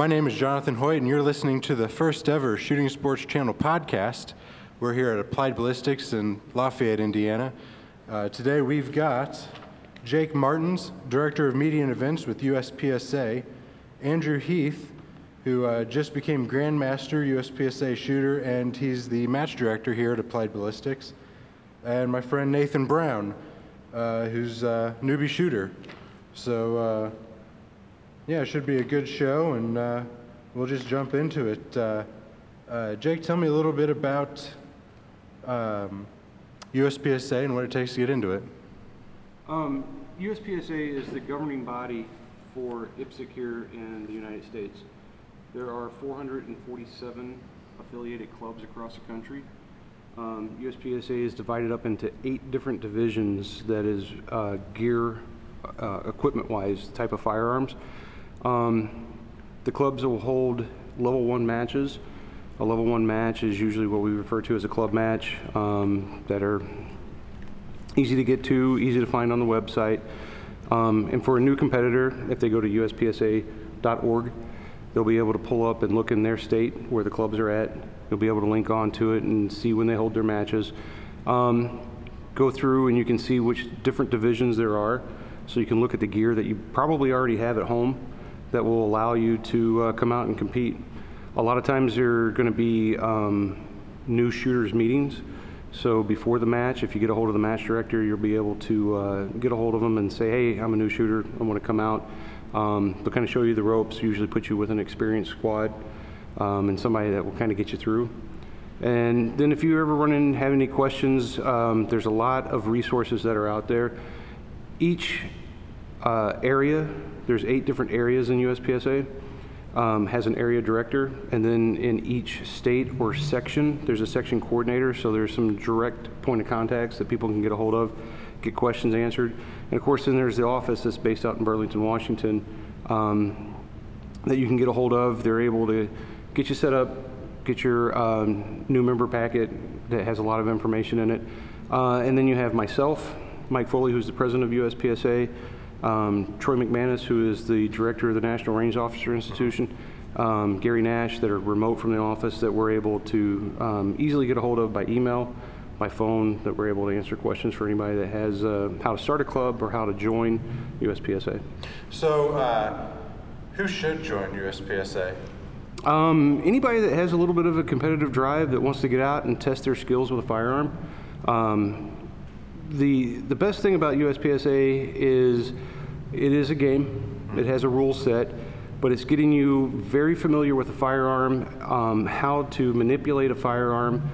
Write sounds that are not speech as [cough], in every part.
My name is Jonathan Hoyt, and you're listening to the first ever Shooting Sports Channel podcast. We're here at Applied Ballistics in Lafayette, Indiana. Uh, today we've got Jake Martens, Director of Media and Events with USPSA, Andrew Heath, who uh, just became Grandmaster USPSA shooter, and he's the match director here at Applied Ballistics, and my friend Nathan Brown, uh, who's a newbie shooter. So, uh, yeah, it should be a good show, and uh, we'll just jump into it. Uh, uh, Jake, tell me a little bit about um, USPSA and what it takes to get into it. Um, USPSA is the governing body for IPSC here in the United States. There are 447 affiliated clubs across the country. Um, USPSA is divided up into eight different divisions that is uh, gear, uh, equipment-wise type of firearms. Um, the clubs will hold level one matches. A level one match is usually what we refer to as a club match um, that are easy to get to, easy to find on the website. Um, and for a new competitor, if they go to uspsa.org, they'll be able to pull up and look in their state where the clubs are at. You'll be able to link on to it and see when they hold their matches. Um, go through and you can see which different divisions there are. So you can look at the gear that you probably already have at home that will allow you to uh, come out and compete. A lot of times are going to be um, new shooters meetings. So before the match, if you get a hold of the match director, you'll be able to uh, get a hold of them and say, hey, I'm a new shooter. I want to come out. Um, they'll kind of show you the ropes, usually put you with an experienced squad um, and somebody that will kind of get you through. And then if you ever run in have any questions, um, there's a lot of resources that are out there. Each uh, area, there's eight different areas in USPSA, um, has an area director, and then in each state or section, there's a section coordinator, so there's some direct point of contacts that people can get a hold of, get questions answered. And of course, then there's the office that's based out in Burlington, Washington, um, that you can get a hold of. They're able to get you set up, get your um, new member packet that has a lot of information in it. Uh, and then you have myself, Mike Foley, who's the president of USPSA, um, Troy McManus, who is the director of the National Range Officer Institution, um, Gary Nash, that are remote from the office that we're able to um, easily get a hold of by email, by phone, that we're able to answer questions for anybody that has uh, how to start a club or how to join USPSA. So, uh, who should join USPSA? Um, anybody that has a little bit of a competitive drive that wants to get out and test their skills with a firearm. Um, the the best thing about USPSA is it is a game. It has a rule set, but it's getting you very familiar with a firearm, um, how to manipulate a firearm,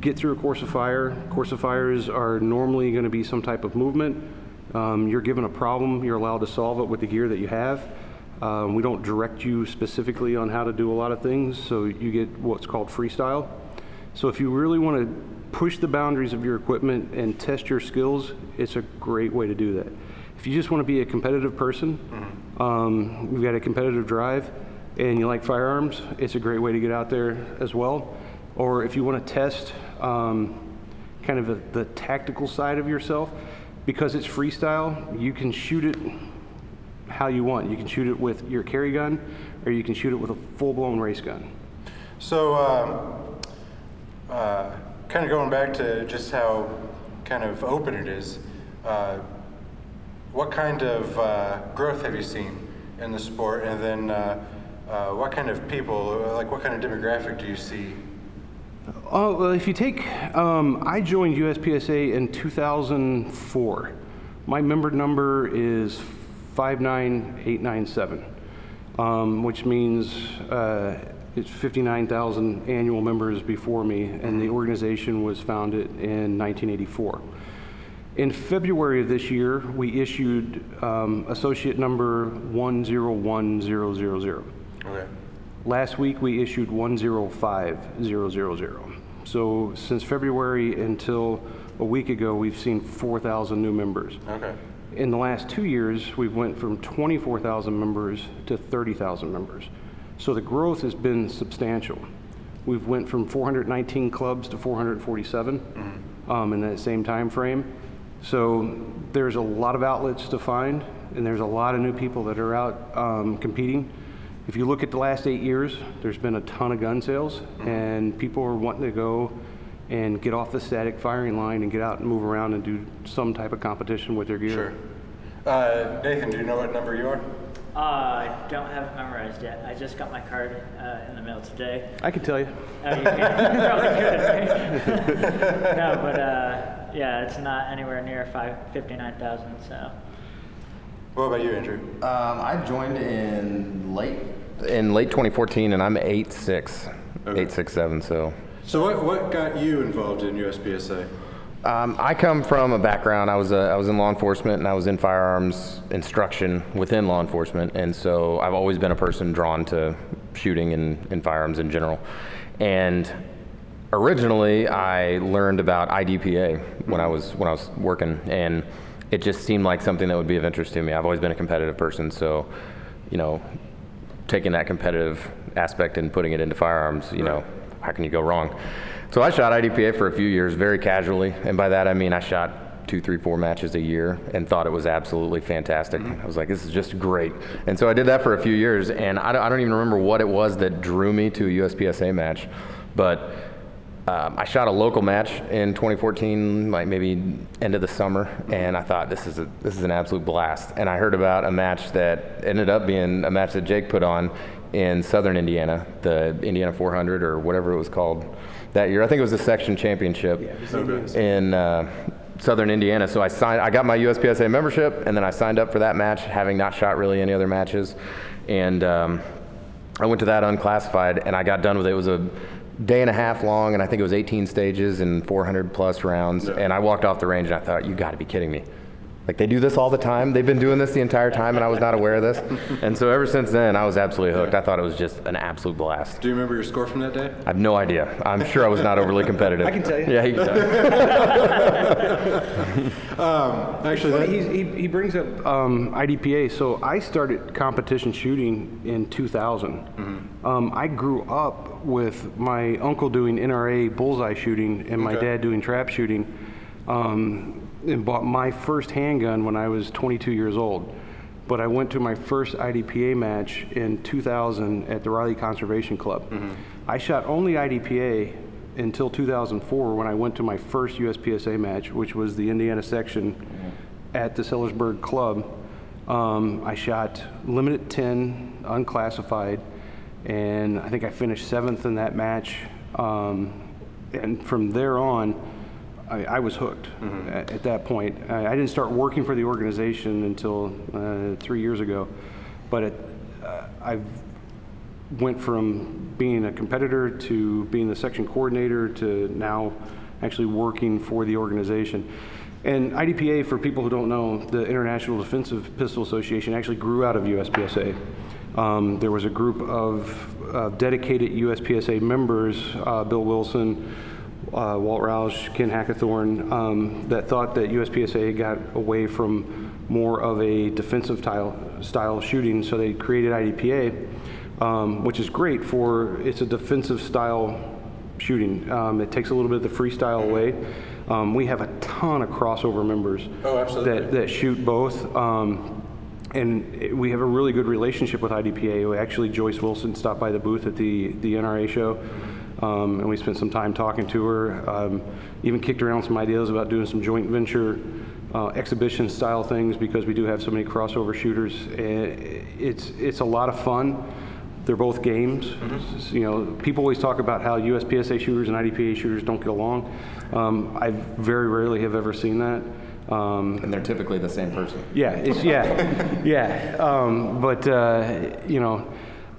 get through a course of fire. Course of fires are normally going to be some type of movement. Um, you're given a problem, you're allowed to solve it with the gear that you have. Um, we don't direct you specifically on how to do a lot of things, so you get what's called freestyle. So if you really want to push the boundaries of your equipment and test your skills, it's a great way to do that. If you just want to be a competitive person, mm-hmm. um, you've got a competitive drive, and you like firearms, it's a great way to get out there as well. Or if you want to test um, kind of a, the tactical side of yourself, because it's freestyle, you can shoot it how you want. You can shoot it with your carry gun, or you can shoot it with a full-blown race gun. So, um, uh, kind of going back to just how kind of open it is, uh, what kind of uh, growth have you seen in the sport, and then uh, uh, what kind of people, like what kind of demographic do you see? Oh, well, if you take, um, I joined USPSA in 2004. My member number is 59897, um, which means uh, it's 59,000 annual members before me, and the organization was founded in 1984. In February of this year, we issued um, associate number 101000. Okay. Last week, we issued 105000. So since February until a week ago, we've seen 4,000 new members. Okay in the last two years, we've went from 24,000 members to 30,000 members. So the growth has been substantial. We've went from 419 clubs to 447 mm-hmm. um, in that same time frame. So there's a lot of outlets to find, and there's a lot of new people that are out um, competing. if you look at the last eight years, there's been a ton of gun sales, and people are wanting to go and get off the static firing line and get out and move around and do some type of competition with their gear. Uh, Nathan, do you know what number you are? Uh, I don't have it memorized yet. I just got my card uh, in the mail today. I can tell you. Oh, you can? You [laughs] probably could, right? [laughs] no, but uh, yeah, it's not anywhere near five fifty-nine thousand. So What about you, Andrew? Um, I joined in late in late 2014, and I'm eight six, Okay. eight six seven. So So what, what got you involved in USPSA? Um, I come from a background. I was a, I was in law enforcement, and I was in firearms instruction within law enforcement, and so I've always been a person drawn to shooting and, and firearms in general. And originally, I learned about IDPA when I was when I was working, and it just seemed like something that would be of interest to me. I've always been a competitive person, so you know, taking that competitive aspect and putting it into firearms, you know, how can you go wrong? So I shot IDPA for a few years very casually, and by that I mean I shot two, three, four matches a year and thought it was absolutely fantastic. I was like, this is just great. And so I did that for a few years, and I don't, I don't even remember what it was that drew me to a USPSA match, but um, I shot a local match in 2014, like maybe end of the summer, and I thought this is a, this is an absolute blast. And I heard about a match that ended up being a match that Jake put on in Southern Indiana, the Indiana 400 or whatever it was called that year. I think it was the section championship in uh, Southern Indiana. So I signed. I got my USPSA membership, and then I signed up for that match, having not shot really any other matches, and. Um, I went to that unclassified and I got done with it. It was a day and a half long, and I think it was 18 stages and 400 plus rounds. And I walked off the range and I thought, you got to be kidding me. Like they do this all the time. They've been doing this the entire time, and I was not aware of this. And so ever since then, I was absolutely hooked. I thought it was just an absolute blast. Do you remember your score from that day? I have no idea. I'm sure I was not overly competitive. I can tell you. Yeah, you can tell. you. [laughs] Actually, that, he's, he, he brings up um, IDPA. So I started competition shooting in 2000. Um, I grew up with my uncle doing NRA bullseye shooting and my Okay. dad doing trap shooting, um, and bought my first handgun when I was 22 years old. But I went to my first IDPA match in 2000 at the Riley Conservation Club. I shot only IDPA until 2004 when I went to my first USPSA match, which was the Indiana section at the Sellersburg Club. Um, I shot limited 10, unclassified, and I think I finished seventh in that match. Um, and from there on, I, I was hooked at, at that point. I, I didn't start working for the organization until uh, three years ago, but it, uh, I've went from being a competitor to being the section coordinator to now actually working for the organization. And IDPA, for people who don't know, the International Defensive Pistol Association actually grew out of USPSA. Um, there was a group of uh, dedicated USPSA members, uh, Bill Wilson, uh, Walt Rauch, Ken Hackathorn, um, that thought that USPSA got away from more of a defensive style, style shooting, so they created IDPA um, which is great for it's a defensive style shooting. Um, it takes a little bit of the freestyle away. Um, we have a ton of crossover members Oh, that, that shoot both. Um, and we have a really good relationship with IDPA. Actually, Joyce Wilson stopped by the booth at the, the NRA show, um, and we spent some time talking to her. Um, even kicked around some ideas about doing some joint venture uh, exhibition style things because we do have so many crossover shooters. It's it's a lot of fun. They're both games. S- You know, people always talk about how USPSA shooters and IDPA shooters don't get along. Um, I very rarely have ever seen that. Um, And they're typically the same person. yeah, it's, yeah, [laughs] yeah. Um, but, uh, you know,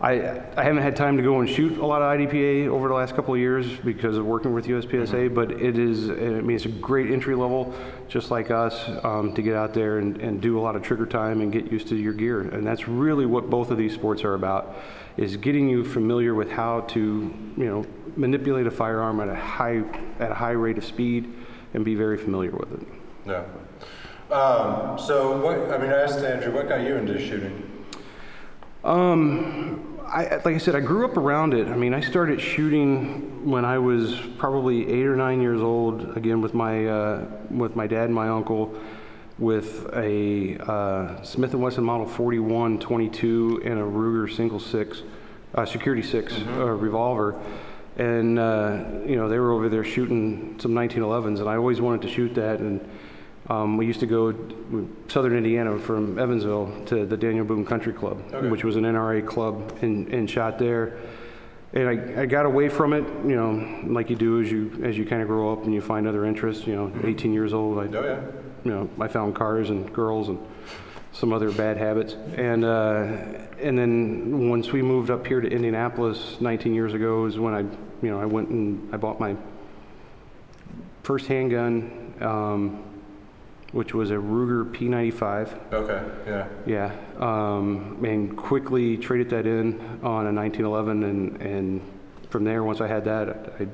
I, I haven't had time to go and shoot a lot of IDPA over the last couple of years because of working with USPSA, but it is, I mean, it's a great entry level, just like us, um, to get out there and, and do a lot of trigger time and get used to your gear. And that's really what both of these sports are about, is getting you familiar with how to, you know, manipulate a firearm at a high, at a high rate of speed and be very familiar with it. Yeah. Um, so what, I mean, I asked Andrew, what got you into shooting? Um, I, like I said, I grew up around it. I mean, I started shooting when I was probably eight or nine years old. Again, with my uh, with my dad and my uncle. with a uh, Smith & Wesson Model 41 22 and a Ruger Single Six, uh, Security 6 uh, revolver. And, uh, you know, they were over there shooting some 1911s, and I always wanted to shoot that. And um, we used to go to southern Indiana from Evansville to the Daniel Boone Country Club, which was an NRA club, and, and shot there. And I, I got away from it, you know, like you do as you as you kind of grow up and you find other interests. You know, 18 years old, I, Oh, yeah. you know, I found cars and girls and some other bad habits. And uh, and then once we moved up here to Indianapolis 19 years ago is when I, you know, I went and I bought my first handgun, um, which was a Ruger P95. Okay, yeah. Yeah, um, and quickly traded that in on a 1911, and, and from there, once I had that, I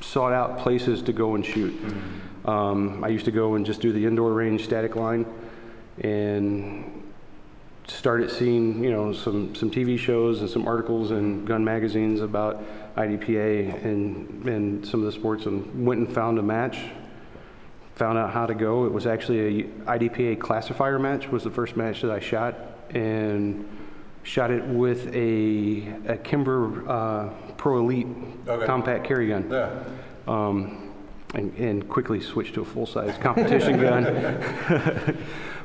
sought out places to go and shoot. Um, I used to go and just do the indoor range static line, and started seeing, you know, some, some TV shows and some articles in gun magazines about IDPA and, and some of the sports, and went and found a match found out how to go. It was actually a IDPA classifier match. Was the first match that I shot, and shot it with a, a Kimber uh, Pro Elite Okay. compact carry gun. Yeah. Um, and, and quickly switched to a full-size competition [laughs] gun.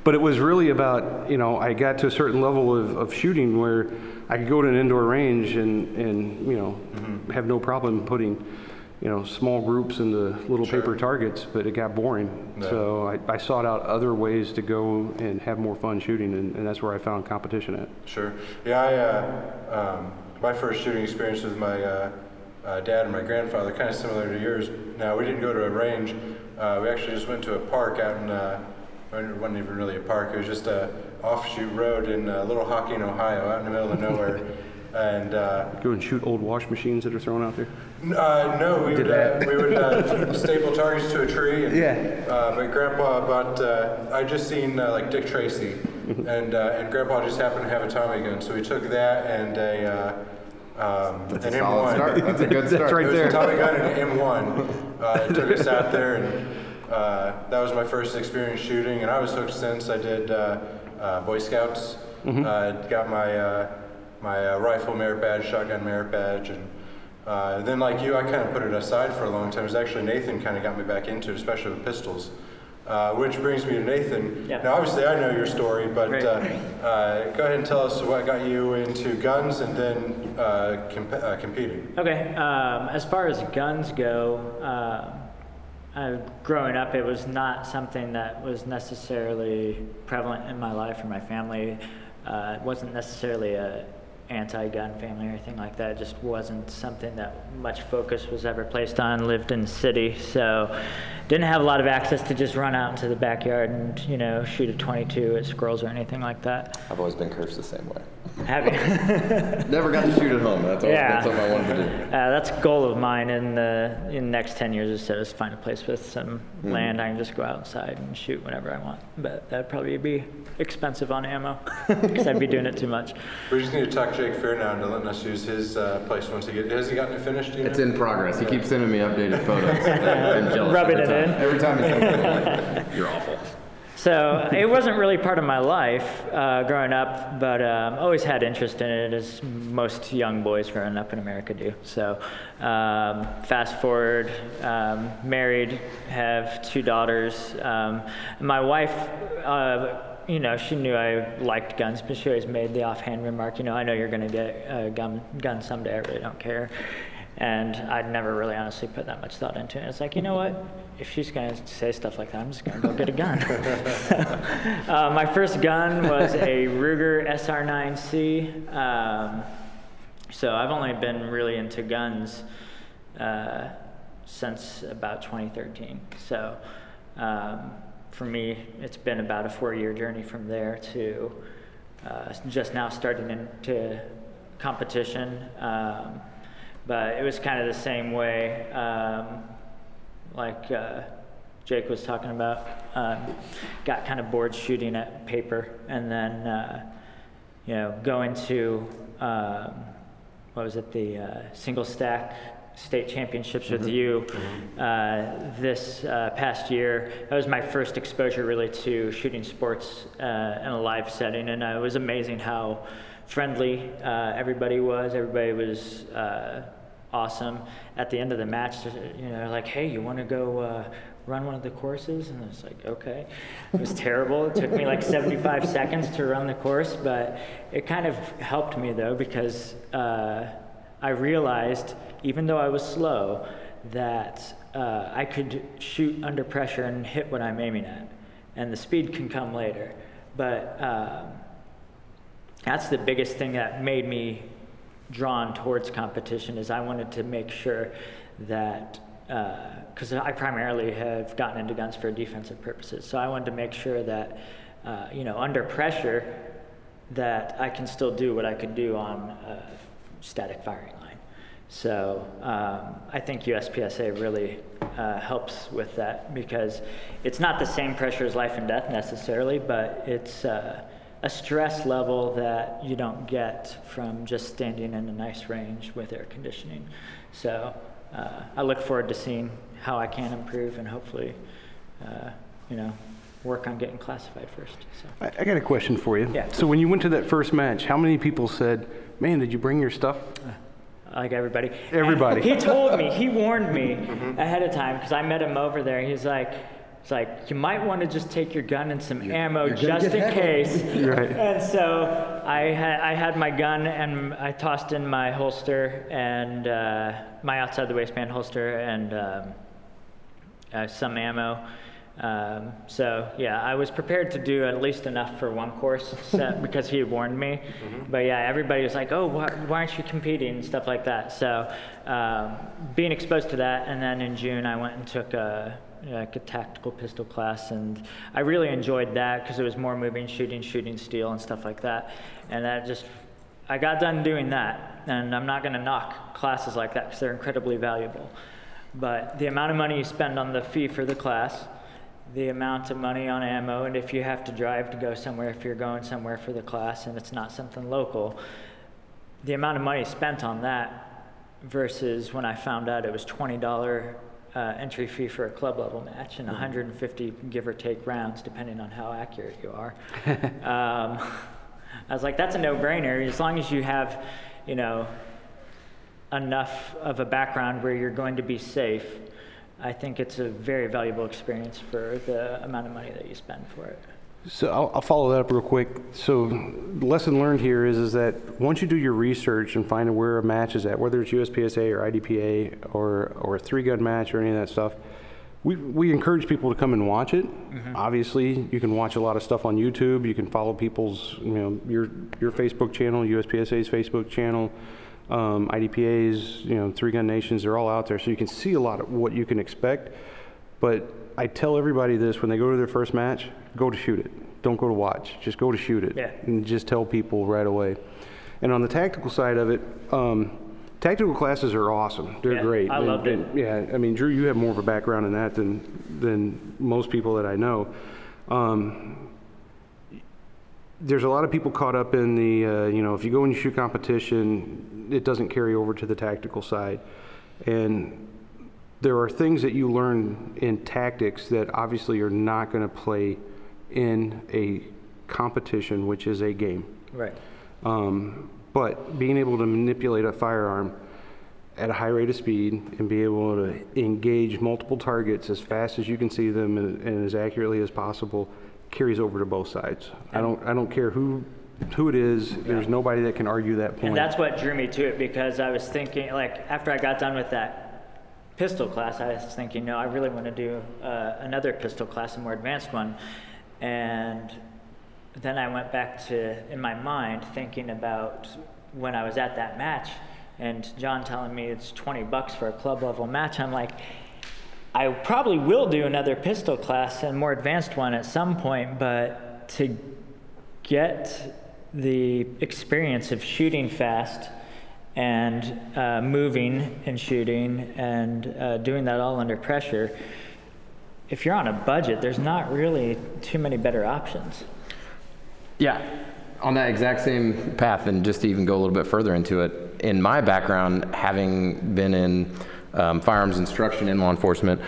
but it was really about, you know, I got to a certain level of, of shooting where I could go to an indoor range and, and you know, have no problem putting, you know, small groups into little paper targets, but it got boring. So I, I sought out other ways to go and have more fun shooting, and, and that's where I found competition at. Sure. Yeah, I, uh, um, my first shooting experience with my uh, uh, dad and my grandfather, kind of similar to yours. Now, we didn't go to a range. Uh, we actually just went to a park out in, uh, it wasn't even really a park, it was just a offshoot road in uh, Little Hocking, Ohio, out in the middle of nowhere. [laughs] and uh, Go and shoot old wash machines that are thrown out there. N- Uh, no, we would, uh, we would uh, [laughs] staple targets to a tree. And, Yeah. Uh, my grandpa bought, uh, I just seen uh, like Dick Tracy, Mm-hmm. and uh, and grandpa just happened to have a Tommy gun, so we took that and a, uh, um, That's an a M1. start. That's a good start. right [laughs] it was there. a Tommy gun and an M1. Uh, took us out there, and uh, that was my first experience shooting, and I was hooked since. I did uh, uh, Boy Scouts, uh, got my uh, my uh, rifle merit badge, shotgun merit badge, and uh, then like you, I kind of put it aside for a long time. It was actually Nathan kind of got me back into it, especially with pistols. Uh, which brings me to Nathan. Yeah. Now, obviously, I know your story, but Right. uh, uh, go ahead and tell us what got you into guns and then uh, comp- uh, competing. Okay, um, as far as guns go, I, growing up, it was not something that was necessarily prevalent in my life or my family. Uh, it wasn't necessarily a anti-gun family or anything like that. It just wasn't something that much focus was ever placed on. Lived in the city, so didn't have a lot of access to just run out into the backyard and you know shoot a 22 at squirrels or anything like that. I've always been cursed the same way. Have you? [laughs] Never got to shoot at home. That's, always, Yeah. that's something I wanted to do. Uh, that's a goal of mine in the in the next 10 years or so is find a place with some land I can just go outside and shoot whenever I want. But that'd probably be expensive on ammo [laughs] because I'd be doing it too much. We're just need to talk Jake Fair now into letting us use his uh, place once he gets. Has he gotten it finished? do you It's know? in progress. He keeps sending me updated photos. [laughs] I'm jealous Rubbing it time. In. Every time he sends me one, you're awful. So it wasn't really part of my life uh, growing up, but um, always had interest in it, as most young boys growing up in America do. So um, fast forward, um, married, have two daughters. Um, my wife. Uh, you know, she knew I liked guns, but she always made the offhand remark, you know, I know you're going to get a gun, gun someday, I really don't care. And I'd never really honestly put that much thought into it. It's like, you know what? If she's going to say stuff like that, I'm just going to go get a gun. [laughs] uh, my first gun was a Ruger SR9C. Um, so I've only been really into guns uh, since about 2013. So um, for me, it's been about a four-year journey from there to uh, just now starting into competition. Um, but it was kind of the same way, um, like uh, Jake was talking about. Um, got kind of bored shooting at paper, and then uh, you know going to um, what was it the uh, single stack state championships with you uh, this uh, past year. That was my first exposure really to shooting sports uh, in a live setting, and uh, it was amazing how friendly uh, everybody was. Everybody was uh, awesome. At the end of the match, you know, like, hey, you want to go uh, run one of the courses? And I was like, okay. It was terrible. It took me like 75 [laughs] seconds to run the course, but it kind of helped me though because uh, I realized, even though I was slow, that uh, I could shoot under pressure and hit what I'm aiming at, and the speed can come later. But um, that's the biggest thing that made me drawn towards competition is I wanted to make sure that because I primarily have gotten into guns for defensive purposes, so I wanted to make sure that uh, you know under pressure that I can still do what I could do on a static firing line. So um, I think USPSA really uh, helps with that because it's not the same pressure as life and death necessarily, but it's uh, a stress level that you don't get from just standing in a nice range with air conditioning. So uh, I look forward to seeing how I can improve and hopefully, uh, you know, work on getting classified first. So. I, I got a question for you. Yeah. So when you went to that first match, how many people said, "Man, did you bring your stuff"? like everybody. Everybody. And [laughs] he told me, he warned me ahead of time because I met him over there. He's like, it's like you might want to just take your gun and some ammo [laughs] you're just in heckled." case. Right. And so I had I had my gun and I tossed in my holster and uh, my outside the waistband holster and um, uh, some ammo. Um, so yeah, I was prepared to do at least enough for one course [laughs] set because he warned me. But yeah, everybody was like, "Oh, why, why aren't you competing?" and stuff like that. So um, being exposed to that, and then in June I went and took a Uh, like a tactical pistol class, and I really enjoyed that because it was more moving, shooting, shooting steel, and stuff like that. And that just I got done doing that, and I'm not going to knock classes like that because they're incredibly valuable. But the amount of money you spend on the fee for the class, the amount of money on ammo, and if you have to drive to go somewhere, if you're going somewhere for the class and it's not something local, the amount of money spent on that versus when I found out it was $20 uh, entry fee for a club level match and 150 give or take rounds, depending on how accurate you are. [laughs] um, I was like, that's a no-brainer. As long as you have, you know, enough of a background where you're going to be safe, I think it's a very valuable experience for the amount of money that you spend for it. So I'll, I'll follow that up real quick. So the lesson learned here is, is that once you do your research and find where a match is at, whether it's USPSA or IDPA or, or a three-gun match or any of that stuff, we, we encourage people to come and watch it. Obviously, you can watch a lot of stuff on YouTube. You can follow people's, you know, your, your Facebook channel, USPSA's Facebook channel, um, IDPA's, you know, Three Gun Nations, they're all out there. So you can see a lot of what you can expect. But I tell everybody this when they go to their first match, go to shoot it. Don't go to watch. Just go to shoot it. Yeah. And just tell people right away. And on the tactical side of it, um, tactical classes are awesome. They're Yeah, great. I And- loved it. and, Yeah, I mean, Drew, you have more of a background in that than than most people that I know. Um, there's a lot of people caught up in the, uh, you know, if you go and you shoot competition, it doesn't carry over to the tactical side. And there are things that you learn in tactics that obviously are not going to play in a competition, which is a game. Right. Um, but being able to manipulate a firearm at a high rate of speed and be able to engage multiple targets as fast as you can see them and, and as accurately as possible carries over to both sides. I don't, I don't care who, who it is. There's nobody that can argue that point. And that's what drew me to it because I was thinking, like, after I got done with that pistol class, I was thinking, no, I really want to do uh, another pistol class, a more advanced one. And then I went back to, in my mind, thinking about when I was at that match and John telling me it's 20 bucks for a club level match. I'm like, I probably will do another pistol class and more advanced one at some point, but to get the experience of shooting fast and uh, moving and shooting and uh, doing that all under pressure, if you're on a budget, there's not really too many better options. Yeah. on that exact same path, and just to even go a little bit further into it, in my background, having been in um, firearms instruction in law enforcement,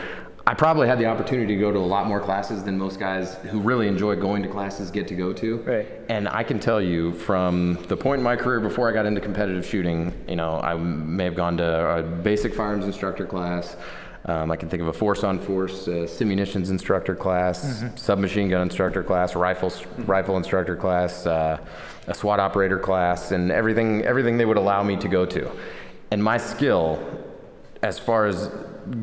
I probably had the opportunity to go to a lot more classes than most guys who really enjoy going to classes get to go to. Right. And I can tell you from the point in my career before I got into competitive shooting, you know, I may have gone to a basic firearms instructor class. Um, I can think of a force on force uh, instructor class, submachine gun instructor class, rifle rifle instructor class, uh, a SWAT operator class, and everything everything they would allow me to go to. And my skill, as far as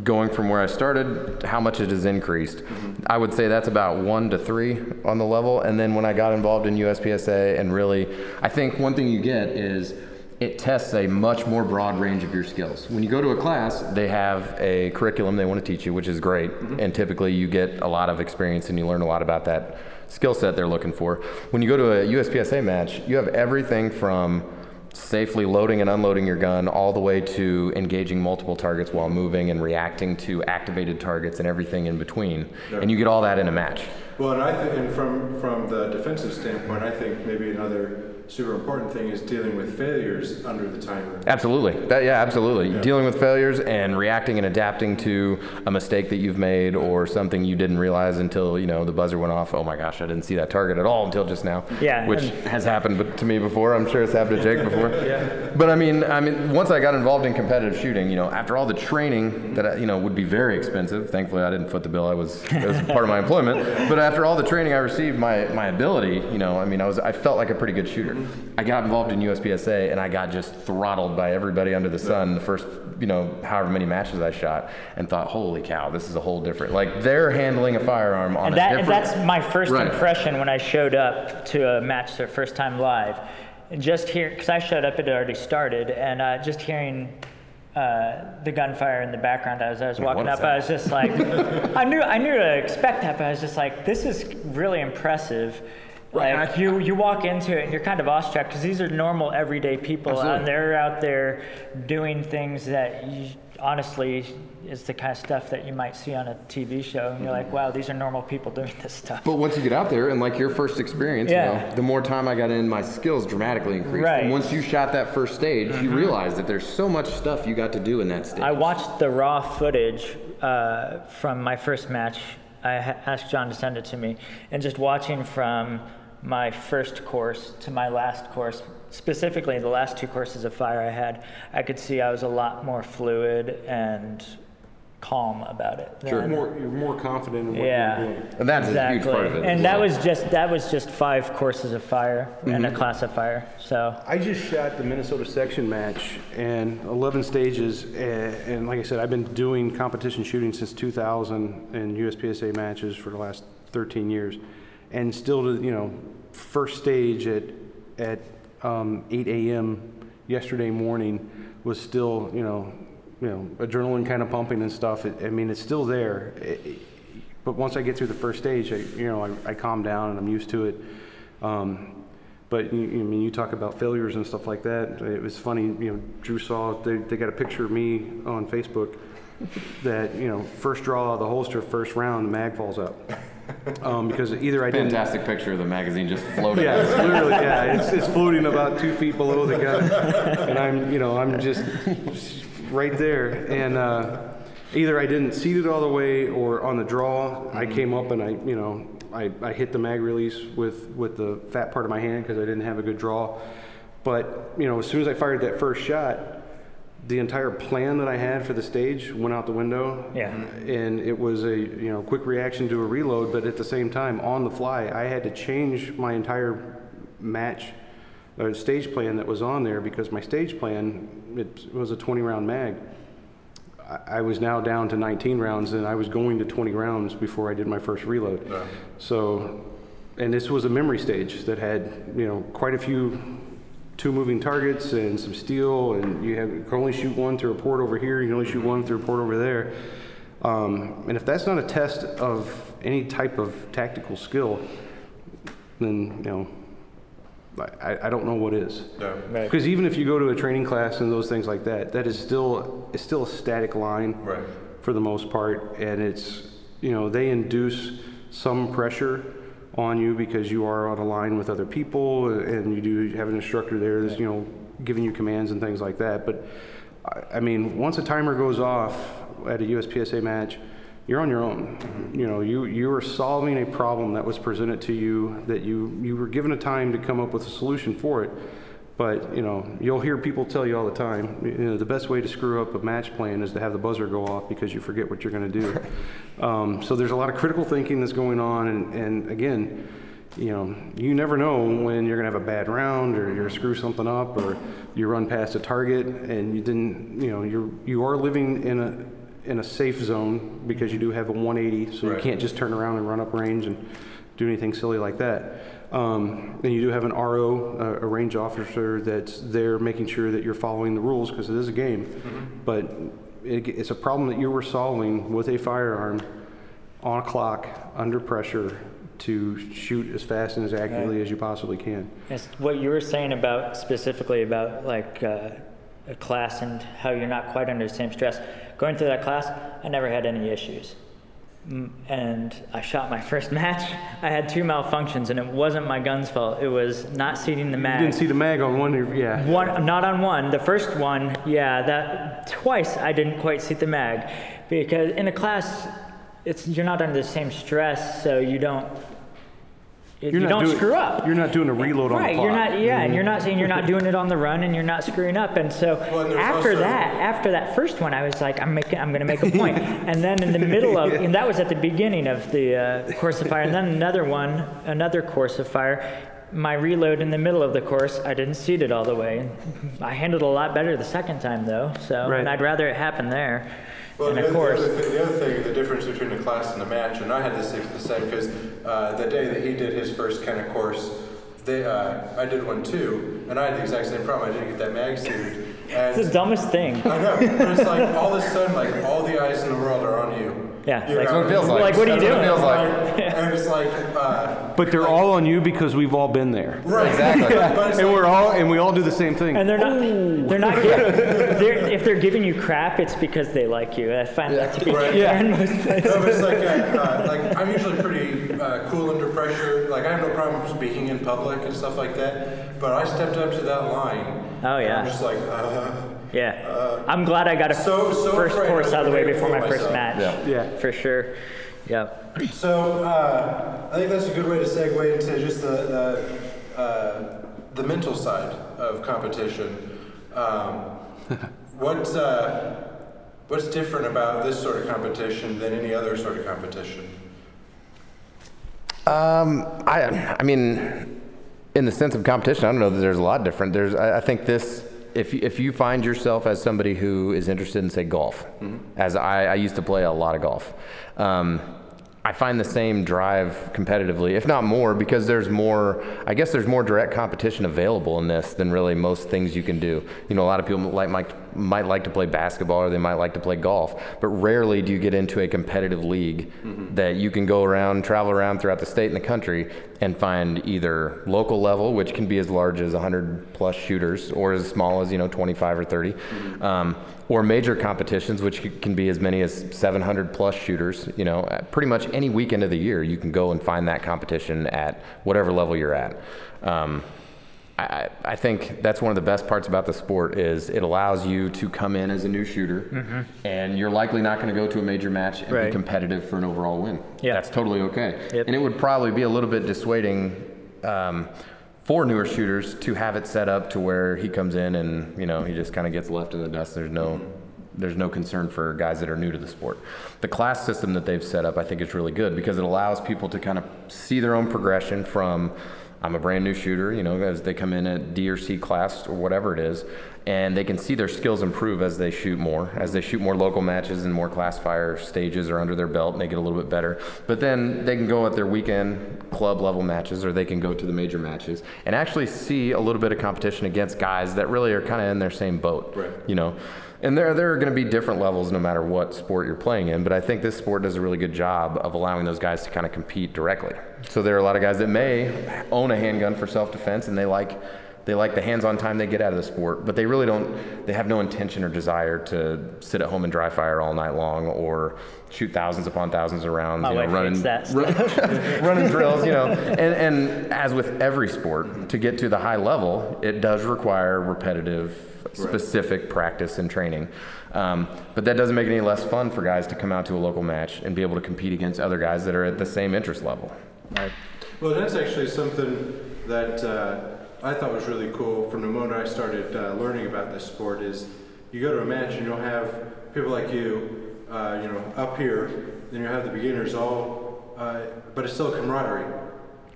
going from where I started, how much it has increased, I would say that's about one to three on the level. And then when I got involved in USPSA, and really, I think one thing you get is it tests a much more broad range of your skills. When you go to a class, they have a curriculum they want to teach you, which is great. Mm-hmm. And typically you get a lot of experience and you learn a lot about that skill set they're looking for. When you go to a USPSA match, you have everything from safely loading and unloading your gun all the way to engaging multiple targets while moving and reacting to activated targets and everything in between. And you get all that in a match. Well, and I think, and from, from the defensive standpoint, I think maybe another super important thing is dealing with failures under the timer. Absolutely. That, yeah, absolutely. Dealing with failures and reacting and adapting to a mistake that you've made or something you didn't realize until, you know, the buzzer went off. Oh my gosh, I didn't see that target at all until just now. Yeah, Which and- has happened but- to me before. I'm sure it's happened to Jake before. [laughs] yeah. But I mean, I mean, once I got involved in competitive shooting, you know, after all the training that, I, you know, would be very expensive. Thankfully, I didn't foot the bill. I was, it was part of my employment. But after all the training I received, my, my ability, you know, I mean, I was, I felt like a pretty good shooter. I got involved in USPSA and I got just throttled by everybody under the sun the first, you know, however many matches I shot and thought, holy cow, this is a whole different, like they're handling a firearm on And, a that, and different. that's my first Right. impression when I showed up to a match the first time live. And just here, because I showed up, it had already started, and uh, just hearing uh, the gunfire in the background as I was walking what up? I was just like, [laughs] I knew I knew to expect that, but I was just like, this is really impressive. Like you, you walk into it and you're kind of awestruck because these are normal, everyday people, Absolutely. and they're out there doing things that you, honestly is the kind of stuff that you might see on a TV show, and you're like, wow, these are normal people doing this stuff. But once you get out there and like your first experience, you Yeah. know, the more time I got in, my skills dramatically increased. Right. And once you shot that first stage, you realize that there's so much stuff you got to do in that stage. I watched the raw footage uh, from my first match. I asked John to send it to me, and just watching from my first course to my last course, specifically the last two courses of fire I had, I could see I was a lot more fluid and calm about it. Sure. than- More, you're more confident in what Yeah. you're doing. and that's exactly. a huge part of it. And that well. was just that was just five courses of fire and Mm-hmm. a class of fire. So I just shot the Minnesota section match and 11 stages. And, and like I said, I've been doing competition shooting since 2000 and USPSA matches for the last 13 years. And still, to, you know, first stage at, at um, 8 a.m. yesterday morning was still, you know, you know, adrenaline kind of pumping and stuff. It, I mean, it's still there. It- but once I get through the first stage, I, you know, I, I calm down and I'm used to it. Um, but you, you- I mean, you talk about failures and stuff like that. It was funny, you know. Drew saw they, they got a picture of me on Facebook that you know first draw of the holster, first round, the mag falls out um, because either I didn't. fantastic picture of the magazine just floating. Yeah, it's literally yeah, it's, it's floating about two feet below the gun, and I'm you know I'm just right there, and uh, either I didn't seat it all the way, or on the draw I came up and I you know I, I hit the mag release with with the fat part of my hand because I didn't have a good draw, but you know as soon as I fired that first shot. The entire plan that I had for the stage went out the window Yeah. and it was a you know quick reaction to a reload but at the same time on the fly i had to change my entire match or stage plan that was on there because my stage plan it was a 20 round mag I- I was now down to 19 rounds and I was going to 20 rounds before I did my first reload. So, and this was a memory stage that had, you know, quite a few two moving targets and some steel and you have, you can only shoot one through a port over here, you can only shoot one through a port over there. Um, and if that's not a test of any type of tactical skill, then, you know, I, I don't know what is. Right. Because even if you go to a training class and those things like that, that is still it's still a static line Right. for the most part, and it's you know they induce some pressure on you because you are on a line with other people and you do have an instructor there that's, you know, giving you commands and things like that. But I, I mean, once a timer goes off at a USPSA match, you're on your own. You know, you, you are solving a problem that was presented to you that you, you were given a time to come up with a solution for it. But, you know, you'll hear people tell you all the time, you know, the best way to screw up a match plan is to have the buzzer go off because you forget what you're going to do. [laughs] um, so there's a lot of critical thinking that's going on. And, and again, you know, you never know when you're going to have a bad round or you're screw something up or you run past a target and you didn't, you know, you're, you are living in a, in a safe zone because you do have a 180, so Right. you can't just turn around and run up range and do anything silly like that. Um, and you do have an RO, uh, a range officer that's there making sure that you're following the rules because it is a game. But it, it's a problem that you were solving with a firearm on a clock under pressure to shoot as fast and as accurately as you possibly can. It's what you were saying about specifically about like uh, a class and how you're not quite under the same stress. Going through that class, I never had any issues. Mm, And I shot my [laughs] first match. I had two malfunctions, and it wasn't my gun's fault. It was not seating the mag. You didn't see the mag on one, yeah. One, not on one. The first one, yeah, that twice I didn't quite seat the mag, because in a class, it's you're not under the same stress, so you don't. It, You're you not don't doing- screw up. you're not doing a reload on the right, you're not. Yeah, and you're not saying you're not doing it on the run, and you're not screwing up. And so Well, and after also- that, after that first one, I was like, I'm making, I'm going to make a point. [laughs] and then in the middle of, and that was at the beginning of the uh, course of fire. And then another one, another course of fire. My reload in the middle of the course, I didn't seat it all the way. I handled a lot better the second time though. So, Right. and I'd rather it happen there. Well, and the, of other- course, the, other thing, the other thing, the difference between a class and a match, and I had this the same because uh, the day that he did his first kind of course, they, uh, I did one too, and I had the exact same problem. I didn't get that mag suited, it's the dumbest thing. I know, but it's like all of a sudden, like all the eyes in the world are on you. Yeah, You like- know? That's what it feels like. Like, what are you That's doing? What it feels like. And it's like, uh, But they're all on you because we've all been there. right, Exactly. [laughs] But it's And like- we're all, and we all do the same thing. And they're not, they're not [laughs] giving, they're, if they're giving you crap, it's because they like you. I find that to be Right. true Yeah. in most places. No, but it's like, uh, uh, like I'm usually pretty uh, cool under pressure. Like I have no problem speaking in public and stuff like that. But I stepped up to that line. Oh, and yeah. I'm just like, uh, Yeah. I'm glad I got a so- so first course out of the way before my fool first match. Yeah. Yeah. For sure. Yeah. so uh, I think that's a good way to segue into just the the, uh, the mental side of competition. Um, [laughs] what uh, what's different about this sort of competition than any other sort of competition? Um, I, I mean, in the sense of competition, I don't know that there's a lot different. There's, I, I think this, if you, if you find yourself as somebody who is interested in, say, golf, as I, I used to play a lot of golf, um, I find the same drive competitively, if not more, because there's more. I guess there's more direct competition available in this than really most things you can do. You know, a lot of people like might, might like to play basketball or they might like to play golf, but rarely do you get into a competitive league that you can go around, travel around throughout the state and the country, and find either local level, which can be as large as 100 plus shooters, or as small as you know 25 or 30. Um, or major competitions, which can be as many as 700 plus shooters. You know, pretty much any weekend of the year, you can go and find that competition at whatever level you're at. Um, I, I think that's one of the best parts about the sport is it allows you to come in as a new shooter, and you're likely not going to go to a major match and be competitive for an overall win. Yeah. that's totally okay. Yep. And it would probably be a little bit dissuading. Um, for newer shooters to have it set up to where he comes in and you know he just kind of gets left in the dust. There's no there's no concern for guys that are new to the sport. The class system that they've set up, I think, is really good because it allows people to kind of see their own progression from I'm a brand new shooter, you know, as they come in at D or C class or whatever it is, and they can see their skills improve as they shoot more, as they shoot more local matches and more class fire stages are under their belt and they get a little bit better. But then they can go at their weekend club level matches or they can go to the major matches and actually see a little bit of competition against guys that really are kind of in their same boat. Right. You know, and there there are going to be different levels no matter what sport you're playing in. But I think this sport does a really good job of allowing those guys to kind of compete directly. So there are a lot of guys that may own a handgun for self-defense and they like They like the hands-on time they get out of the sport, but they really don't. They have no intention or desire to sit at home and dry fire all night long or shoot thousands upon thousands of rounds. My you know, wife running, hates that [laughs] stuff. running drills, you know. And, and as with every sport, to get to the high level, it does require repetitive, specific practice and training. Um, but that doesn't make it any less fun for guys to come out to a local match and be able to compete against other guys that are at the same interest level. Right. Well, that's actually something that uh, I thought was really cool from the moment I started uh, learning about this sport. Is you go to a match and you'll have people like you, uh, you know, up here, then you have the beginners all, uh, but it's still camaraderie,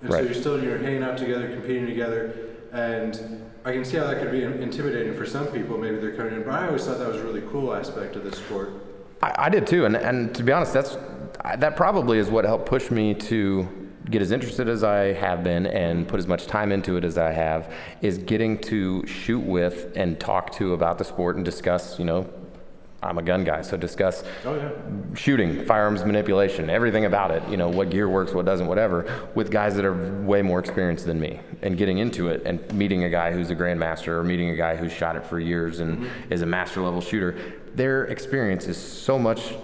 and so you're still you're hanging out together, competing together, and I can see how that could be intimidating for some people. Maybe they're coming in, but I always thought that was a really cool aspect of this sport. I, I did too, and, and to be honest, that's that probably is what helped push me to get as interested as I have been and put as much time into it as I have. Is getting to shoot with and talk to about the sport and discuss. You know, I'm a gun guy, so discuss Oh yeah. shooting, firearms manipulation, everything about it, you know, what gear works, what doesn't, whatever, with guys that are way more experienced than me and getting into it and meeting a guy who's a grandmaster or meeting a guy who's shot it for years and mm-hmm. is a master level shooter. Their experience is so much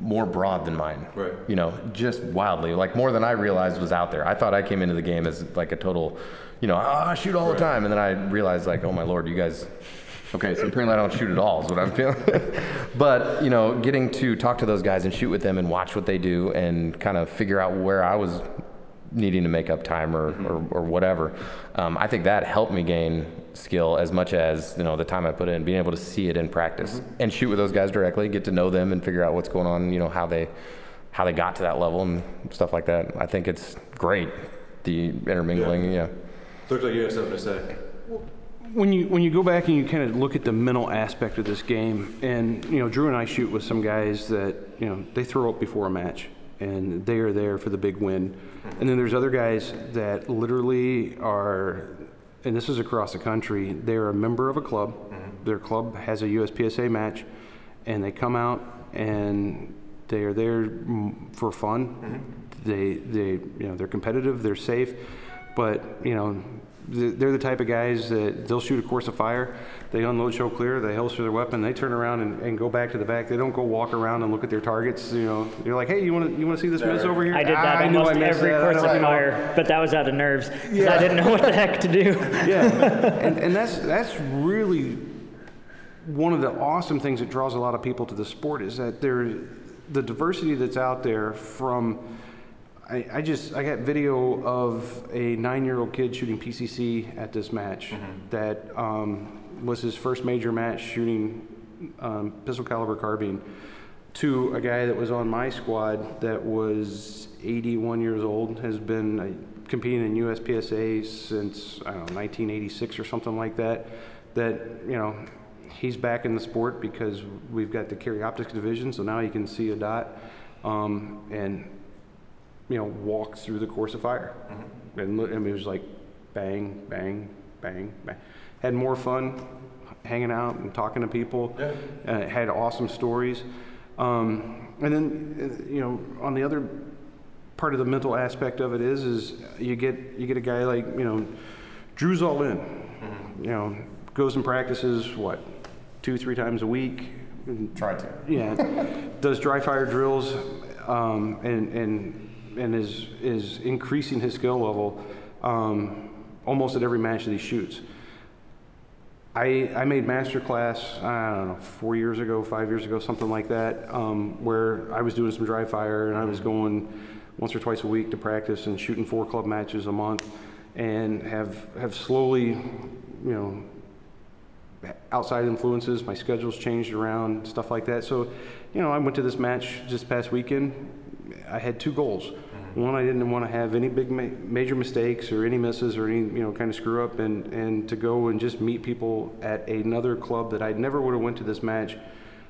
more broad than mine. Right. You know, just wildly, like more than I realized was out there. I thought I came into the game as like a total, you know, ah, I shoot all the time. And then I realized like, oh my Lord, you guys, Okay, so apparently I don't shoot at all, is what I'm feeling. [laughs] but, you know, getting to talk to those guys and shoot with them and watch what they do and kind of figure out where I was needing to make up time or, or, or whatever, um, I think that helped me gain skill as much as, you know, the time I put in, being able to see it in practice mm-hmm. and shoot with those guys directly, get to know them and figure out what's going on, you know, how they, how they got to that level and stuff like that. I think it's great, the intermingling, yeah. looks like you had something to say. When you when you go back and you kind of look at the mental aspect of this game, and you know, Drew and I shoot with some guys that you know they throw up before a match, and they are there for the big win, and then there's other guys that literally are, and this is across the country. They're a member of a club. Mm-hmm. Their club has a USPSA match, and they come out and they are there for fun. Mm-hmm. They they you know they're competitive. They're safe, but you know they're the type of guys that they'll shoot a course of fire, they unload, show clear, they holster their weapon, they turn around and, and go back to the back. They don't go walk around and look at their targets. You know, you're like, hey, you want to you want to see this miss over here? I did that I knew I almost missed every that. Course of know." fire, but that was out of nerves 'cause Yeah. I didn't know what the heck to do. [laughs] Yeah, [laughs] and, and that's that's really one of the awesome things that draws a lot of people to the sport is that there, the diversity that's out there from. I, I just I got video of a nine-year-old kid shooting PCC at this match that um, was his first major match shooting um, pistol caliber carbine to a guy that was on my squad that was 81 years old, has been uh, competing in USPSA since, I don't know, 1986 or something like that. That, you know, he's back in the sport because we've got the carry optics division, so now he can see a dot um, and, you know, walk through the course of fire. And look- I mean, it was like bang, bang, bang, bang. Had more fun hanging out and talking to people. Uh, had awesome stories. Um, and then, uh, you know, on the other part of the mental aspect of it is, is you get you get a guy like you know, Drew's all in. You know, goes and practices what, two three times a week. Try to. Yeah, [laughs] does dry fire drills, um, and and and is is increasing his skill level um, almost at every match that he shoots. I, I made master class, I don't know, four years ago, five years ago, something like that, um, where I was doing some dry fire and I was going once or twice a week to practice and shooting four club matches a month and have, have slowly, you know, outside influences, my schedule's changed around, stuff like that. So, you know, I went to this match this past weekend. I had two goals. One, I didn't want to have any big ma- major mistakes or any misses or any, you know, kind of screw up, and, and to go and just meet people at another club that I never would have went to this match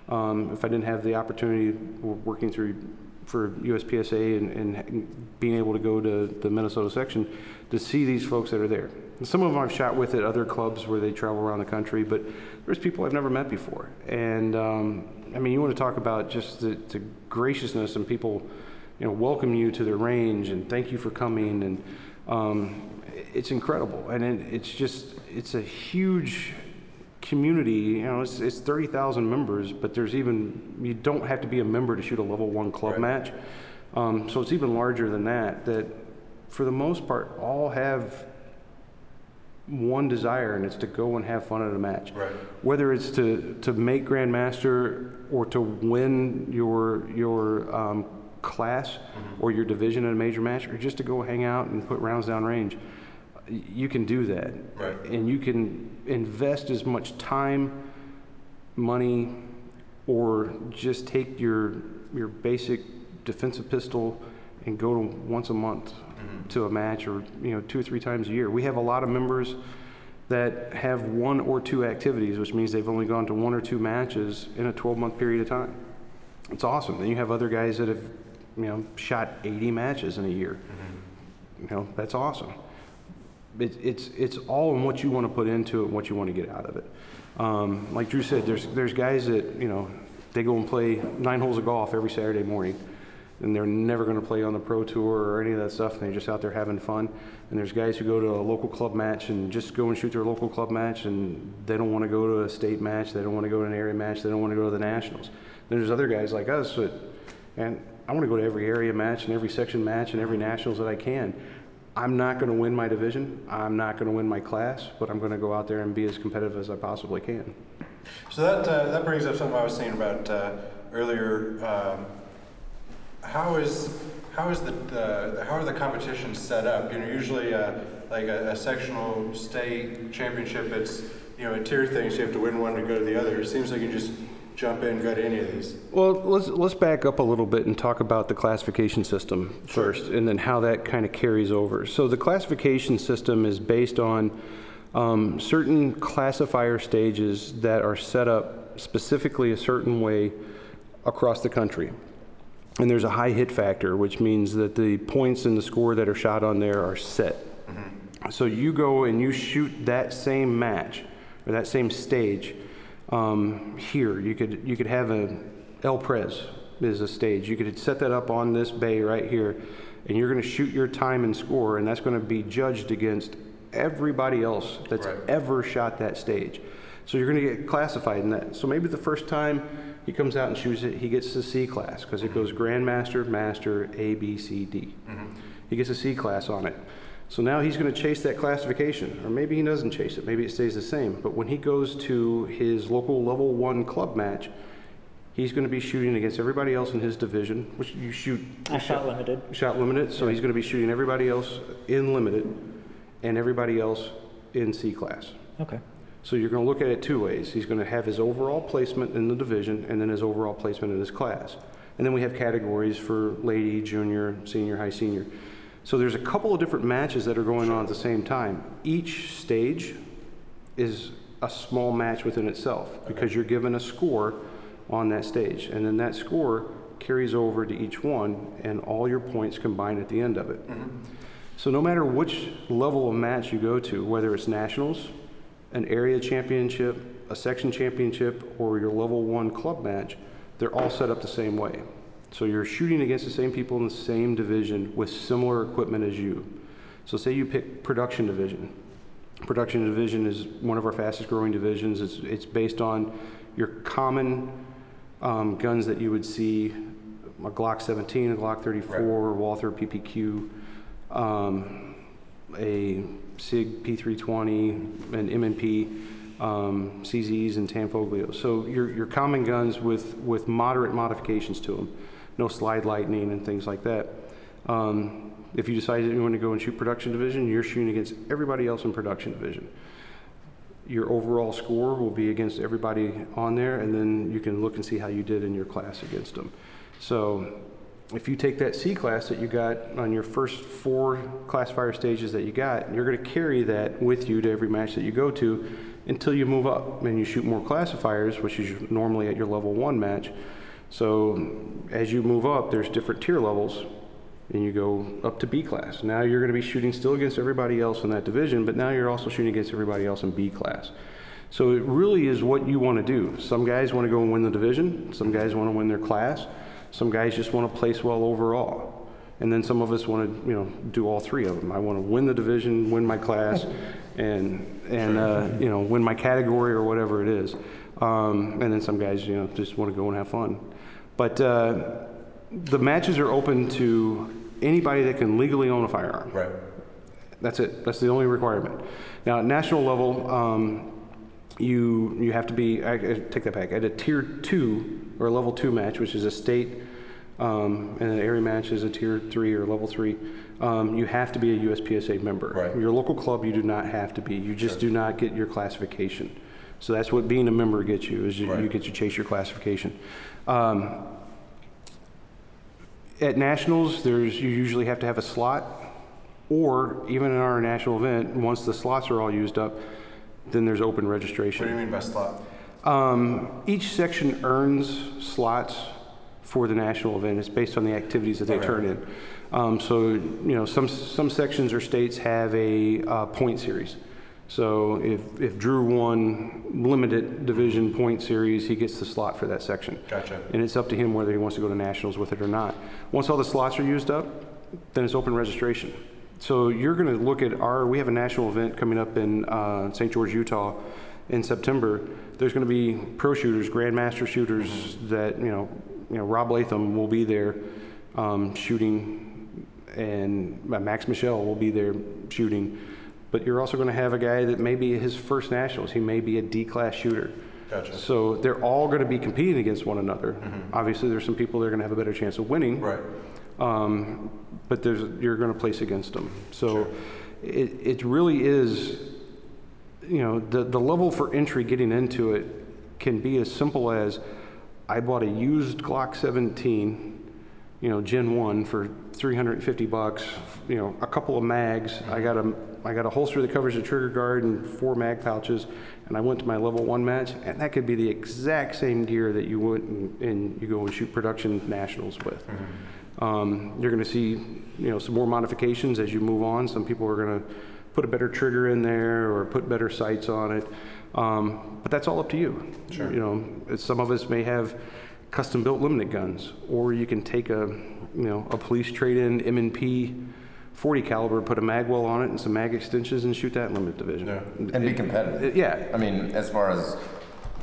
um, if I didn't have the opportunity working through for USPSA and, and being able to go to the Minnesota section to see these folks that are there. Some of them I've shot with at other clubs where they travel around the country, but there's people I've never met before. And um, I mean, you want to talk about just the, the graciousness and people, you know, welcome you to the range and thank you for coming. And Um, it's incredible, and it, it's just it's a huge community. You know, it's, it's thirty thousand members, but there's even you don't have to be a member to shoot a level one club Right. match. Um, so it's even larger than that. That for the most part, all have one desire, and it's to go and have fun at a match. Right. Whether it's to, to make Grandmaster or to win your your um, class mm-hmm. or your division in a major match, or just to go hang out and put rounds down range, you can do that. Right. And you can invest as much time, money, or just take your your basic defensive pistol and go to once a month mm-hmm. to a match or you know two or three times a year. We have a lot of members that have one or two activities, which means they've only gone to one or two matches in a 12 month period of time. It's awesome. Then you have other guys that have you know shot 80 matches in a year. You know that's awesome. It, it's it's all in what you want to put into it and what you want to get out of it. Um, like Drew said, there's there's guys that you know they go and play nine holes of golf every Saturday morning, and they're never going to play on the pro tour or any of that stuff. And they're just out there having fun. And there's guys who go to a local club match and just go and shoot their local club match, and they don't want to go to a state match. They don't want to go to an area match. They don't want to go to the nationals. Then there's other guys like us that, and I want to go to every area match and every section match and every nationals that I can. I'm not going to win my division. I'm not going to win my class, but I'm going to go out there and be as competitive as I possibly can. So that uh, that brings up something I was thinking about uh, earlier. Um, how is how is the, the how are the competitions set up? You know, usually uh, like a, a sectional state championship, it's you know a tier thing, so you have to win one to go to the other. It seems like you just jump in, and go to any of these. Well, let's let's back up a little bit and talk about the classification system first, and then how that kind of carries over. So the classification system is based on um, certain classifier stages that are set up specifically a certain way across the country. And there's a high hit factor, which means that the points and the score that are shot on there are set. So you go and you shoot that same match or that same stage um, here. You could you could have a El Pres is a stage. You could set that up on this bay right here, and you're going to shoot your time and score, and that's going to be judged against everybody else that's Right. ever shot that stage. So you're going to get classified in that. So maybe the first time he comes out and shoots it, he gets the C class because it goes Grandmaster, Master, A, B, C, D. He gets a C class on it. So now he's going to chase that classification, or maybe he doesn't chase it. Maybe it stays the same. But when he goes to his local level one club match, he's going to be shooting against everybody else in his division, which you shoot I shot limited. shot limited. So he's going to be shooting everybody else in limited and everybody else in C class. Okay. So you're going to look at it two ways. He's going to have his overall placement in the division and then his overall placement in his class. And then we have categories for lady, junior, senior, high senior. So there's a couple of different matches that are going on at the same time. Each stage is a small match within itself because you're given a score on that stage. And then that score carries over to each one and all your points combine at the end of it. Mm-hmm. So no matter which level of match you go to, whether it's nationals, an area championship, a section championship, or your level one club match, they're all set up the same way. So you're shooting against the same people in the same division with similar equipment as you. So say you pick production division. Production division is one of our fastest growing divisions. It's, it's based on your common um, guns that you would see, a Glock 17, a Glock 34, Walther PPQ, um, a SIG P320, an M&P, um, CZs, and Tanfoglio. So your, your common guns with, with moderate modifications to them, no slide lightning and things like that. Um, if you decide that you want to go and shoot production division, you're shooting against everybody else in production division. Your overall score will be against everybody on there, and then you can look and see how you did in your class against them. So if you take that C class that you got on your first four classifier stages that you got, you're going to carry that with you to every match that you go to until you move up and you shoot more classifiers, which is normally at your level one match. So as you move up, there's different tier levels, and you go up to B class. Now you're going to be shooting still against everybody else in that division, but now you're also shooting against everybody else in B class. So it really is what you want to do. Some guys want to go and win the division. Some guys want to win their class. Some guys just want to place well overall. And then some of us want to, you know, do all three of them. I want to win the division, win my class, [laughs] and, and uh, you know, win my category or whatever it is. Um, and then some guys, you know, just want to go and have fun. But uh, the matches are open to anybody that can legally own a firearm. Right. That's it. That's the only requirement. Now, at national level, um, you you have to be. I, I take that back. At a tier two or a level two match, which is a state, um, and an area match is a tier three or level three. Um, you have to be a USPSA member. Right. Your local club, you do not have to be. You just do not get your classification. So that's what being a member gets you. Is you, you get to chase your classification. Um, at nationals, there's you usually have to have a slot, or even in our national event, once the slots are all used up, then there's open registration. What do you mean by slot? Um, each section earns slots for the national event. It's based on the activities that they Okay. turn in. Um, so you know, some some sections or states have a uh, point series. So if if Drew won limited division point series, he gets the slot for that section. Gotcha. And it's up to him whether he wants to go to nationals with it or not. Once all the slots are used up, then it's open registration. So you're going to look at our, we have a national event coming up in uh, St. George, Utah in September. There's going to be pro shooters, grandmaster shooters that, you know, you know, Rob Leatham will be there um, shooting and uh, Max Michel will be there shooting. But you're also going to have a guy that may be his first nationals. He may be a D-class shooter. Gotcha. So they're all going to be competing against one another. Obviously, there's some people that are going to have a better chance of winning. Right. Um, but there's, you're going to place against them. So it, it really is, you know, the, the level for entry getting into it can be as simple as I bought a used Glock 17, you know, Gen 1 for 350 bucks, you know, a couple of mags. I got a, I got a holster that covers the trigger guard and four mag pouches, and I went to my level one match, and that could be the exact same gear that you went and, and you go and shoot production nationals with. Um, you're going to see, you know, some more modifications as you move on. Some people are going to put a better trigger in there or put better sights on it. Um, but that's all up to you. Sure. You know, some of us may have custom built limited guns, or you can take a, you know, a police trade-in M&P 40 caliber, put a mag well on it and some mag extensions and shoot that in limited division. Yeah. And be competitive. Yeah. I mean, as far as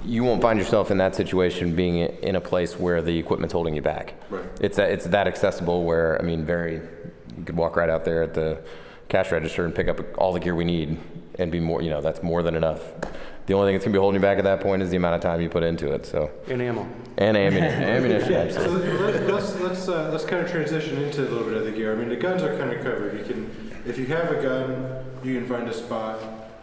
you won't find yourself in that situation being in a place where the equipment's holding you back. Right. It's that, it's that accessible where I mean, very you could walk right out there at the cash register and pick up all the gear we need and be more. You know, that's more than enough. The only thing that's gonna be holding you back at that point is the amount of time you put into it. So And ammo. and ammunition, [laughs] ammunition. absolutely. So let- let's let's uh, let's kind of transition into a little bit of the gear. I mean, the guns are kind of covered. You can, if you have a gun, you can find a spot,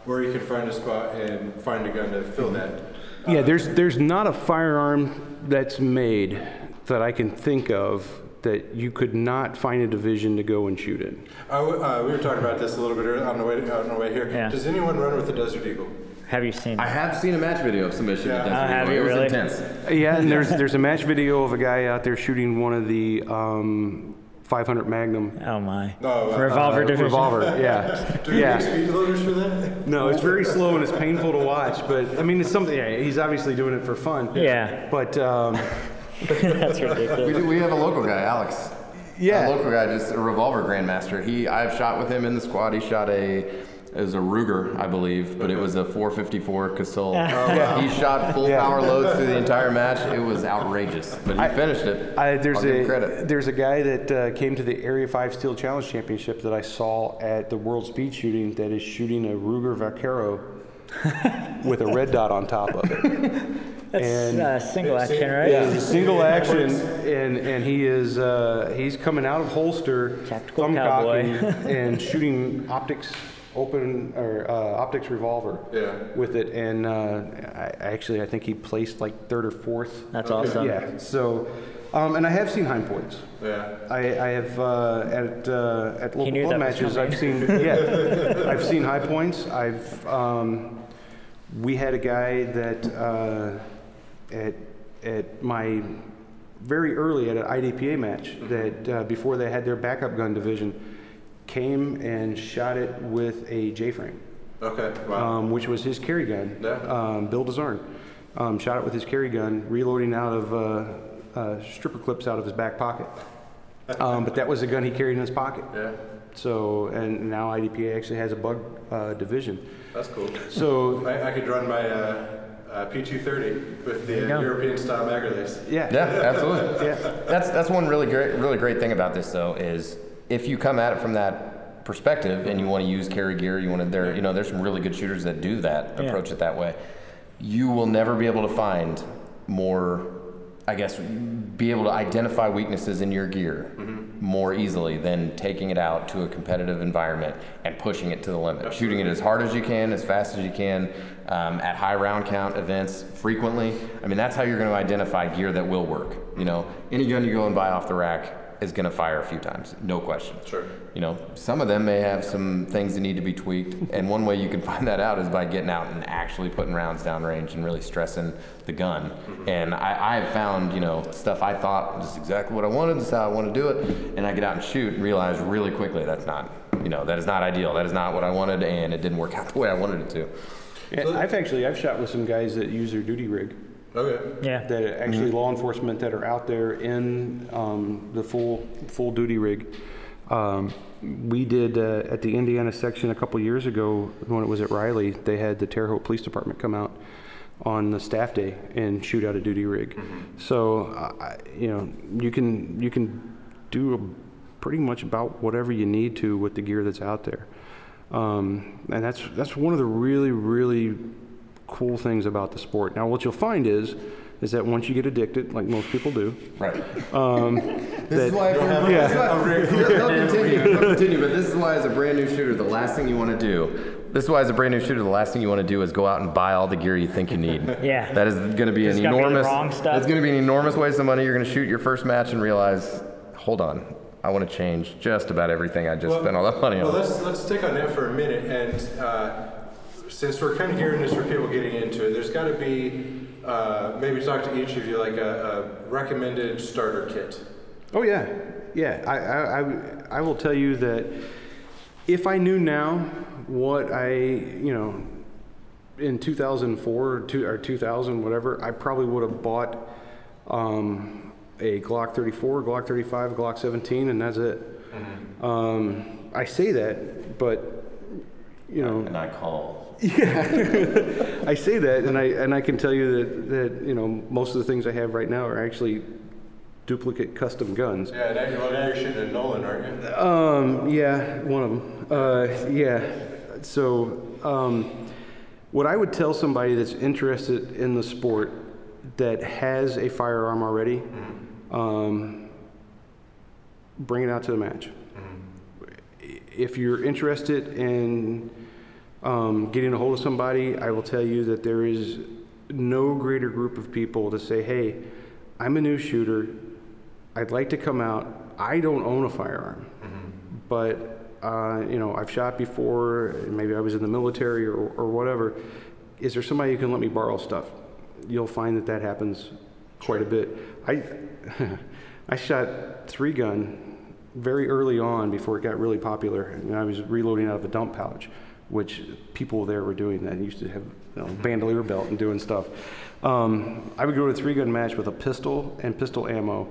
or you can find a spot and find a gun to fill that. Yeah, there's, there's not a firearm that's made that I can think of that you could not find a division to go and shoot in. Uh, uh, we were talking about this a little bit earlier on the way on the way here. Yeah. Does anyone run with the Desert Eagle? Have you seen? I have seen a match video of submission. Yeah. at Oh, have you it was really? intense. Yeah, and there's, there's a match video of a guy out there shooting one of the um, 500 Magnum Oh my. Oh, uh, Revolver uh, division. Revolver, [laughs] yeah. Do we yeah. make speed loaders for that? No, it's very slow and it's painful to watch, but I mean, it's something, yeah, he's obviously doing it for fun. Yeah. But, um, [laughs] That's ridiculous. We, do, we have a local guy, Alex. Yeah. A local guy, just a revolver grandmaster. He, I've shot with him in the squad. He shot a, it was a Ruger, I believe, but it was a 454 Casull. He shot full Yeah. power loads through the entire match. It was outrageous, but he finished it. I, there's I'll give a credit. there's a guy that uh, came to the Area 5 Steel Challenge Championship that I saw at the World Speed Shooting that is shooting a Ruger Vaquero [laughs] with a red dot on top of it. [laughs] That's And- uh, single action, right? Yeah, single action, and and he is uh, he's coming out of holster, Tactical thumb cowboy. cocking, [laughs] and shooting optics open or uh, optics revolver Yeah. with it, and uh, I, actually I think he placed like third or fourth. That's awesome. Yeah. So, um, and I have seen Hi-Points. Yeah. I, I have uh, at uh, at local club matches. I've seen yeah, [laughs] I've seen Hi-Points. I've um, we had a guy that uh, at at my very early at an IDPA match that uh, before they had their backup gun division came and shot it with a J frame Okay. Wow. um, which was his carry gun. Yeah. Um, Bill DeZarn um, shot it with his carry gun, reloading out of uh, uh, stripper clips out of his back pocket. [laughs] Um, but that was the gun he carried in his pocket. Yeah, So, and now IDPA actually has a bug uh, division. that's cool. So, [laughs] I, I could run my uh, uh, P230 with the go. European style mag release. yeah. Yeah, absolutely. [laughs] Yeah. That's that's one really great really great thing about this though is if you come at it from that perspective and you want to use carry gear, you want to there you know there's some really good shooters that do that Yeah. approach it that way. You will never be able to find more I guess be able to identify weaknesses in your gear more easily than taking it out to a competitive environment and pushing it to the limit. Shooting it as hard as you can, as fast as you can, um, at high round count events frequently. I mean, that's how you're going to identify gear that will work. You know, any gun you go and buy off the rack is going to fire a few times, no question. Sure. You know, some of them may have some things that need to be tweaked, [laughs] and one way you can find that out is by getting out and actually putting rounds down range and really stressing the gun. Mm-hmm. And I, I have found, you know, stuff I thought was exactly what I wanted, this is how I want to do it, and I get out and shoot and realize really quickly that's not, you know, that is not ideal. That is not what I wanted, and it didn't work out [laughs] the way I wanted it to. And I've actually, I've shot with some guys that use their duty rig. Okay. Yeah. that are actually law enforcement that are out there in um, the full full duty rig. Um, we did uh, at the Indiana section a couple years ago when it was at Riley. They had the Terre Haute Police Department come out on the staff day and shoot out a duty rig. So uh, you know you can you can do a, pretty much about whatever you need to with the gear that's out there. Um, and that's that's one of the really really cool things about the sport. Now, what you'll find is is that once you get addicted, like most people do, Right. [laughs] that- this is why, Yeah. [laughs] continue, but this is why as a brand new shooter, the last thing you want to do, this is why as a brand new shooter, the last thing you want to do is go out and buy all the gear you think you need. [laughs] Yeah. That is going to be an It's gonna be the enormous, wrong stuff. that's going to be an enormous waste of money. You're going to shoot your first match and realize, hold on, I want to change just about everything I just spent all that money Well, on. let's let's take on that for a minute, and uh, since we're kind of gearing this for people getting into it, there's got to be uh, maybe talk to each of you like a, a recommended starter kit. Oh yeah, yeah. I, I, I, I will tell you that if I knew now what I, you know, in 2004 or, two, or 2000, whatever, I probably would have bought um, a Glock 34, Glock 35, Glock 17, and that's it. Um, I say that, but you know, And I call. [laughs] I say that, and I and I can tell you that that you know most of the things I have right now are actually duplicate custom guns. Yeah, now, well, now you're shooting a Nolan, aren't you? Um, yeah, one of them. Uh, yeah. So, um, what I would tell somebody that's interested in the sport that has a firearm already, um, bring it out to the match. If you're interested in um, getting a hold of somebody, I will tell you that there is no greater group of people to say, hey, I'm a new shooter. I'd like to come out. I don't own a firearm, but uh, you know I've shot before. Maybe I was in the military or, or whatever. Is there somebody who can let me borrow stuff? You'll find that that happens quite a bit. I [laughs] I shot three gun very early on before it got really popular, and I was reloading out of a dump pouch, which people there were doing that. Used to have you know, bandolier belt and doing stuff. Um, I would go to a three gun match with a pistol and pistol ammo,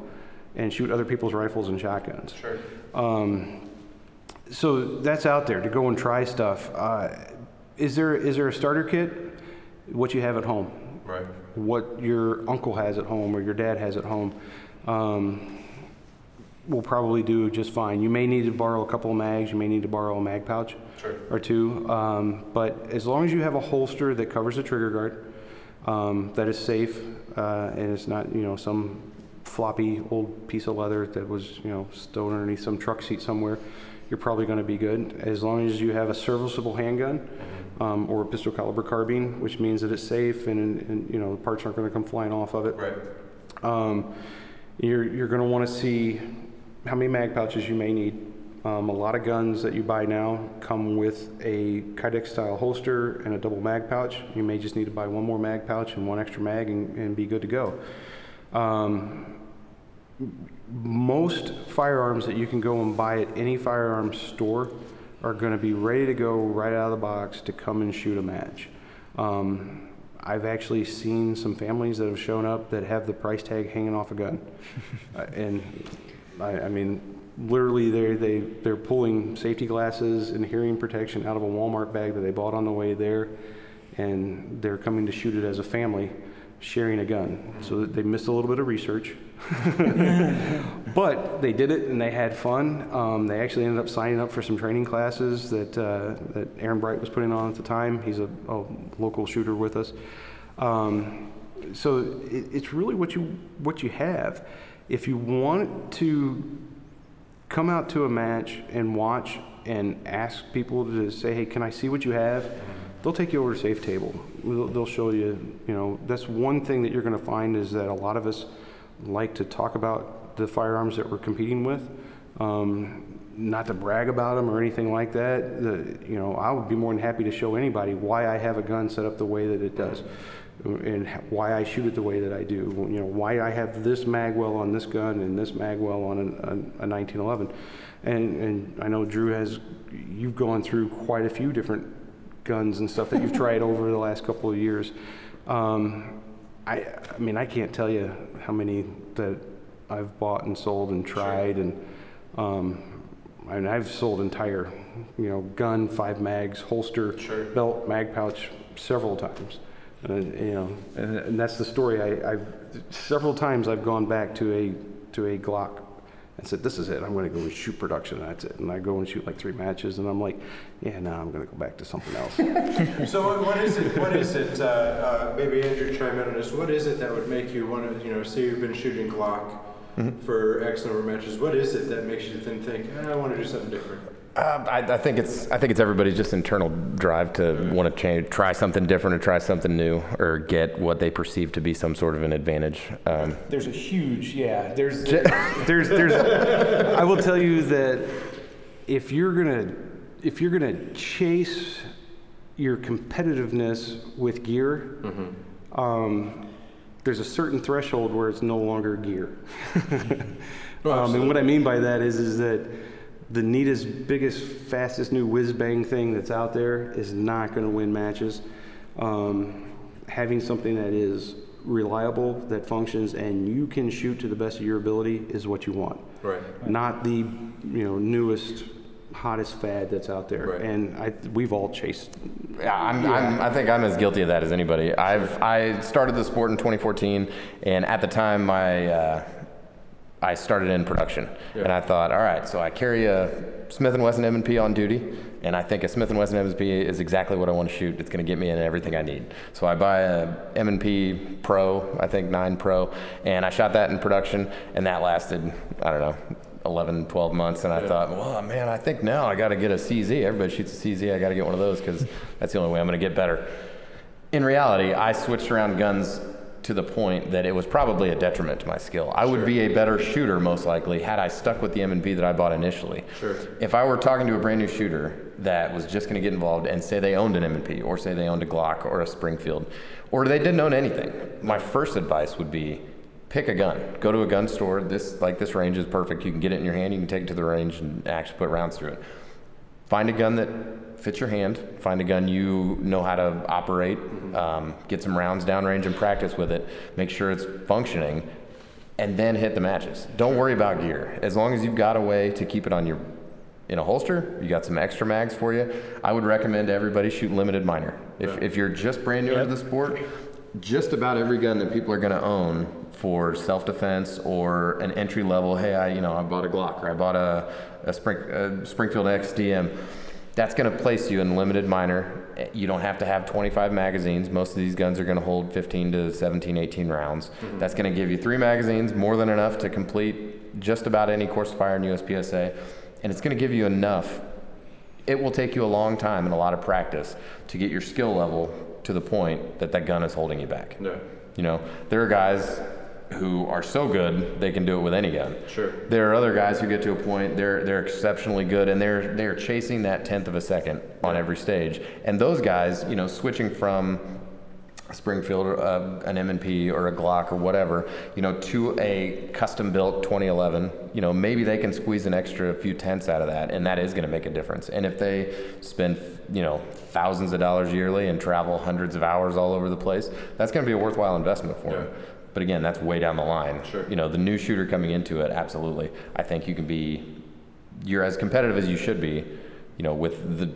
and shoot other people's rifles and shotguns. Sure. Um, so that's out there to go and try stuff. Uh, is there is there a starter kit? What you have at home, Right. what your uncle has at home or your dad has at home, um, will probably do just fine. You may need to borrow a couple of mags. You may need to borrow a mag pouch Sure. or two. Um, but as long as you have a holster that covers the trigger guard, um, that is safe, uh, and it's not you know some floppy old piece of leather that was you know stowed underneath some truck seat somewhere, you're probably going to be good. As long as you have a serviceable handgun um, or a pistol caliber carbine, which means that it's safe and, and you know the parts aren't going to come flying off of it. Right. Um, you're you're going to want to see how many mag pouches you may need. Um, a lot of guns that you buy now come with a Kydex style holster and a double mag pouch. You may just need to buy one more mag pouch and one extra mag and, and be good to go. Um, most firearms that you can go and buy at any firearms store are going to be ready to go right out of the box to come and shoot a match. Um, I've actually seen some families that have shown up that have the price tag hanging off a gun, [laughs] uh, and I, I mean, literally, they they they're pulling safety glasses and hearing protection out of a Walmart bag that they bought on the way there, and they're coming to shoot it as a family, sharing a gun. So they missed a little bit of research, [laughs] but they did it and they had fun. Um, they actually ended up signing up for some training classes that uh, that Aaron Bright was putting on at the time. He's a, a local shooter with us. Um, so it, it's really what you what you have. If you want to come out to a match and watch and ask people to say, "Hey, can I see what you have?" They'll take you over to safe table. They'll, show you. You know, that's one thing that you're going to find is that a lot of us like to talk about the firearms that we're competing with. Um, not to brag about them or anything like that. The, you know, I would be more than happy to show anybody why I have a gun set up the way that it does and why I shoot it the way that I do. You know, why I have this magwell on this gun and this magwell on a, a, a 1911. And, and I know Drew has, you've gone through quite a few different guns and stuff that you've [laughs] tried over the last couple of years. Um, I, I mean, I can't tell you how many that I've bought and sold and tried, sure. and um, I mean, I've sold entire, you know, gun, five mags, holster, sure. belt, mag pouch several times. Uh, you know, and, and, that's the story. I, have several times I've gone back to a to a Glock and said, "This is it. I'm going to go and shoot production. That's it." And I go and shoot like three matches, and I'm like, "Yeah, now I'm going to go back to something else." [laughs] so what is it? What is it? Uh, uh, maybe Andrew chime in on this. What is it that would make you want to? You know, say you've been shooting Glock mm-hmm. for X number of matches. What is it that makes you then think, eh, "I want to do something different"? Uh, I, I, think it's I think it's everybody's just internal drive to want to change, try something different, or try something new, or get what they perceive to be some sort of an advantage. Um, there's a huge yeah. There's there's there's. I will tell you that if you're gonna if you're gonna chase your competitiveness with gear, mm-hmm. um, there's a certain threshold where it's no longer gear. [laughs] um, and what I mean by that is is that the neatest, biggest, fastest new whiz bang thing that's out there is not going to win matches. Um, having something that is reliable, that functions, and you can shoot to the best of your ability is what you want. Right. Not the you know newest, hottest fad that's out there. Right. And I, we've all chased. Yeah, I'm, yeah. I'm, i think I'm as guilty of that as anybody. I've I started the sport in 2014, and at the time my uh, I started in production, yeah. and I thought, all right, so I carry a Smith and Wesson M&P on duty, and I think a Smith and Wesson M&P is exactly what I want to shoot. It's going to get me in everything I need. So I buy a M&P Pro, I think 9 Pro, and I shot that in production, and that lasted, I don't know, 11, 12 months, and I yeah. thought, well, man, I think now I got to get a CZ. Everybody shoots a CZ. I got to get one of those because that's the only way I'm going to get better. In reality, I switched around guns to the point that it was probably a detriment to my skill. I would be a better shooter most likely had I stuck with the M&P that I bought initially. Sure. If I were talking to a brand new shooter that was just going to get involved and say they owned an M&P or say they owned a Glock or a Springfield or they didn't own anything, my first advice would be pick a gun. Go to a gun store. This like this range is perfect. You can get it in your hand. You can take it to the range and actually put rounds through it. Find a gun that fits your hand. Find a gun you know how to operate. Um, get some rounds downrange and practice with it. Make sure it's functioning, and then hit the matches. Don't worry about gear. As long as you've got a way to keep it on your in a holster, you got some extra mags for you. I would recommend everybody shoot limited minor. If, yeah. if you're just brand new yep. to the sport, just about every gun that people are going to own for self-defense or an entry level, hey, I you know I bought a Glock or I bought a, a, Spring, a Springfield XDM that's going to place you in limited minor. You don't have to have 25 magazines. Most of these guns are going to hold 15 to 17, 18 rounds. Mm-hmm. That's going to give you three magazines, more than enough to complete just about any course of fire in USPSA. And it's going to give you enough. It will take you a long time and a lot of practice to get your skill level to the point that that gun is holding you back. Yeah. You know, there are guys who are so good they can do it with any gun. Sure. There are other guys who get to a point they're they're exceptionally good and they're they're chasing that tenth of a second on every stage. And those guys, you know, switching from Springfield uh, an M&P or a Glock or whatever, you know, to a custom built 2011, you know, maybe they can squeeze an extra few tenths out of that, and that is going to make a difference. And if they spend, you know, thousands of dollars yearly and travel hundreds of hours all over the place, that's going to be a worthwhile investment for yeah. them. But again, that's way down the line. Sure. You know, the new shooter coming into it, absolutely. I think you can be, you're as competitive as you should be, you know, with the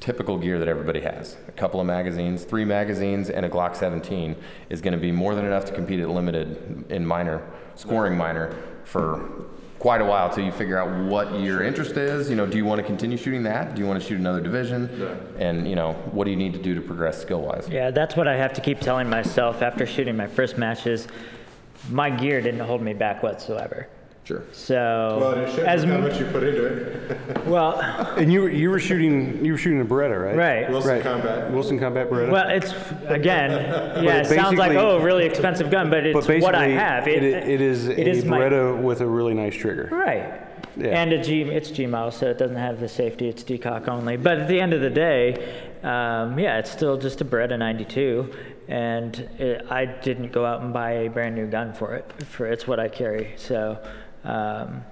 typical gear that everybody has. A couple of magazines, three magazines, and a Glock 17 is going to be more than enough to compete at limited in minor, scoring minor for quite a while till you figure out what your interest is. You know, do you want to continue shooting that? Do you want to shoot another division? And, you know, what do you need to do to progress skill wise? Yeah, that's what I have to keep telling myself after shooting my first matches. My gear didn't hold me back whatsoever. Sure. So Well, it shows as how much you put into it. [laughs] well, [laughs] And you were, you were shooting you were shooting a Beretta, right? right. Wilson Right. Combat. Wilson Combat Beretta. Well, it's again, [laughs] yeah. It sounds like oh, really expensive gun, but it's but what I have. it, it is it a is my- Beretta with a really nice trigger. Right. Yeah. And a G, it's G model, so it doesn't have the safety. It's decock only. But at the end of the day, um, yeah, it's still just a Beretta 92, and it, I didn't go out and buy a brand new gun for it. For it's what I carry. So, um,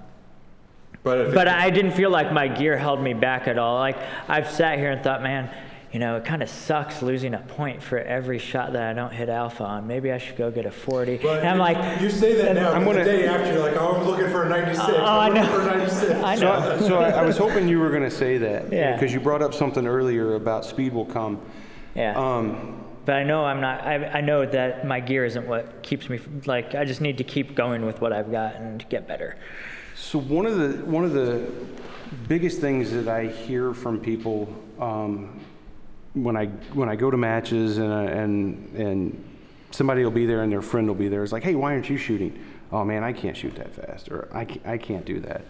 But, but I didn't feel like my gear held me back at all. Like I've sat here and thought, man, you know, it kind of sucks losing a point for every shot that I don't hit alpha on. Maybe I should go get a 40. but and I'm like, you say that now, I'm but the gonna- day after, you're like, oh, I'm looking for a 96. Oh, I I'm looking know. for a 96. [laughs] I know. So, so I, I was hoping you were going to say that [laughs] Yeah. because you brought up something earlier about speed will come. yeah. Um, But I know I'm not. I, I know that my gear isn't what keeps me. From, like I just need to keep going with what I've got and get better. So one of the one of the biggest things that I hear from people um, when I when I go to matches and and and somebody will be there and their friend will be there is like, hey, why aren't you shooting? Oh man, I can't shoot that fast, or I can't, I can't do that.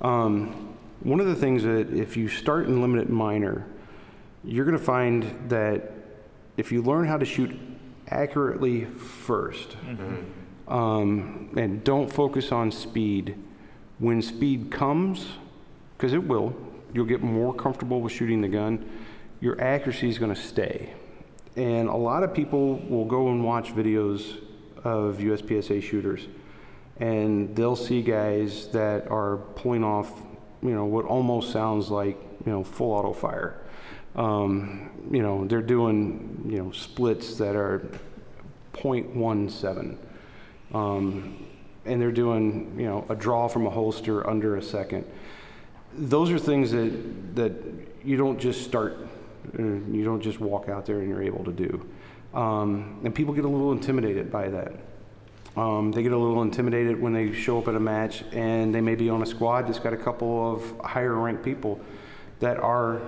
Um, one of the things that if you start in limited minor, you're going to find that if you learn how to shoot accurately 1st um, and don't focus on speed, when speed comes, because it will, you'll get more comfortable with shooting the gun, your accuracy is going to stay. And a lot of people will go and watch videos of USPSA shooters, and they'll see guys that are pulling off, you know, what almost sounds like, you know, full auto fire. Um, you know, they're doing, you know, splits that are 0.17. Um, and they're doing, you know, a draw from a holster under a second. Those are things that, that you don't just start, uh, you don't just walk out there and you're able to do. Um, and people get a little intimidated by that. Um, they get a little intimidated when they show up at a match and they may be on a squad that's got a couple of higher ranked people that are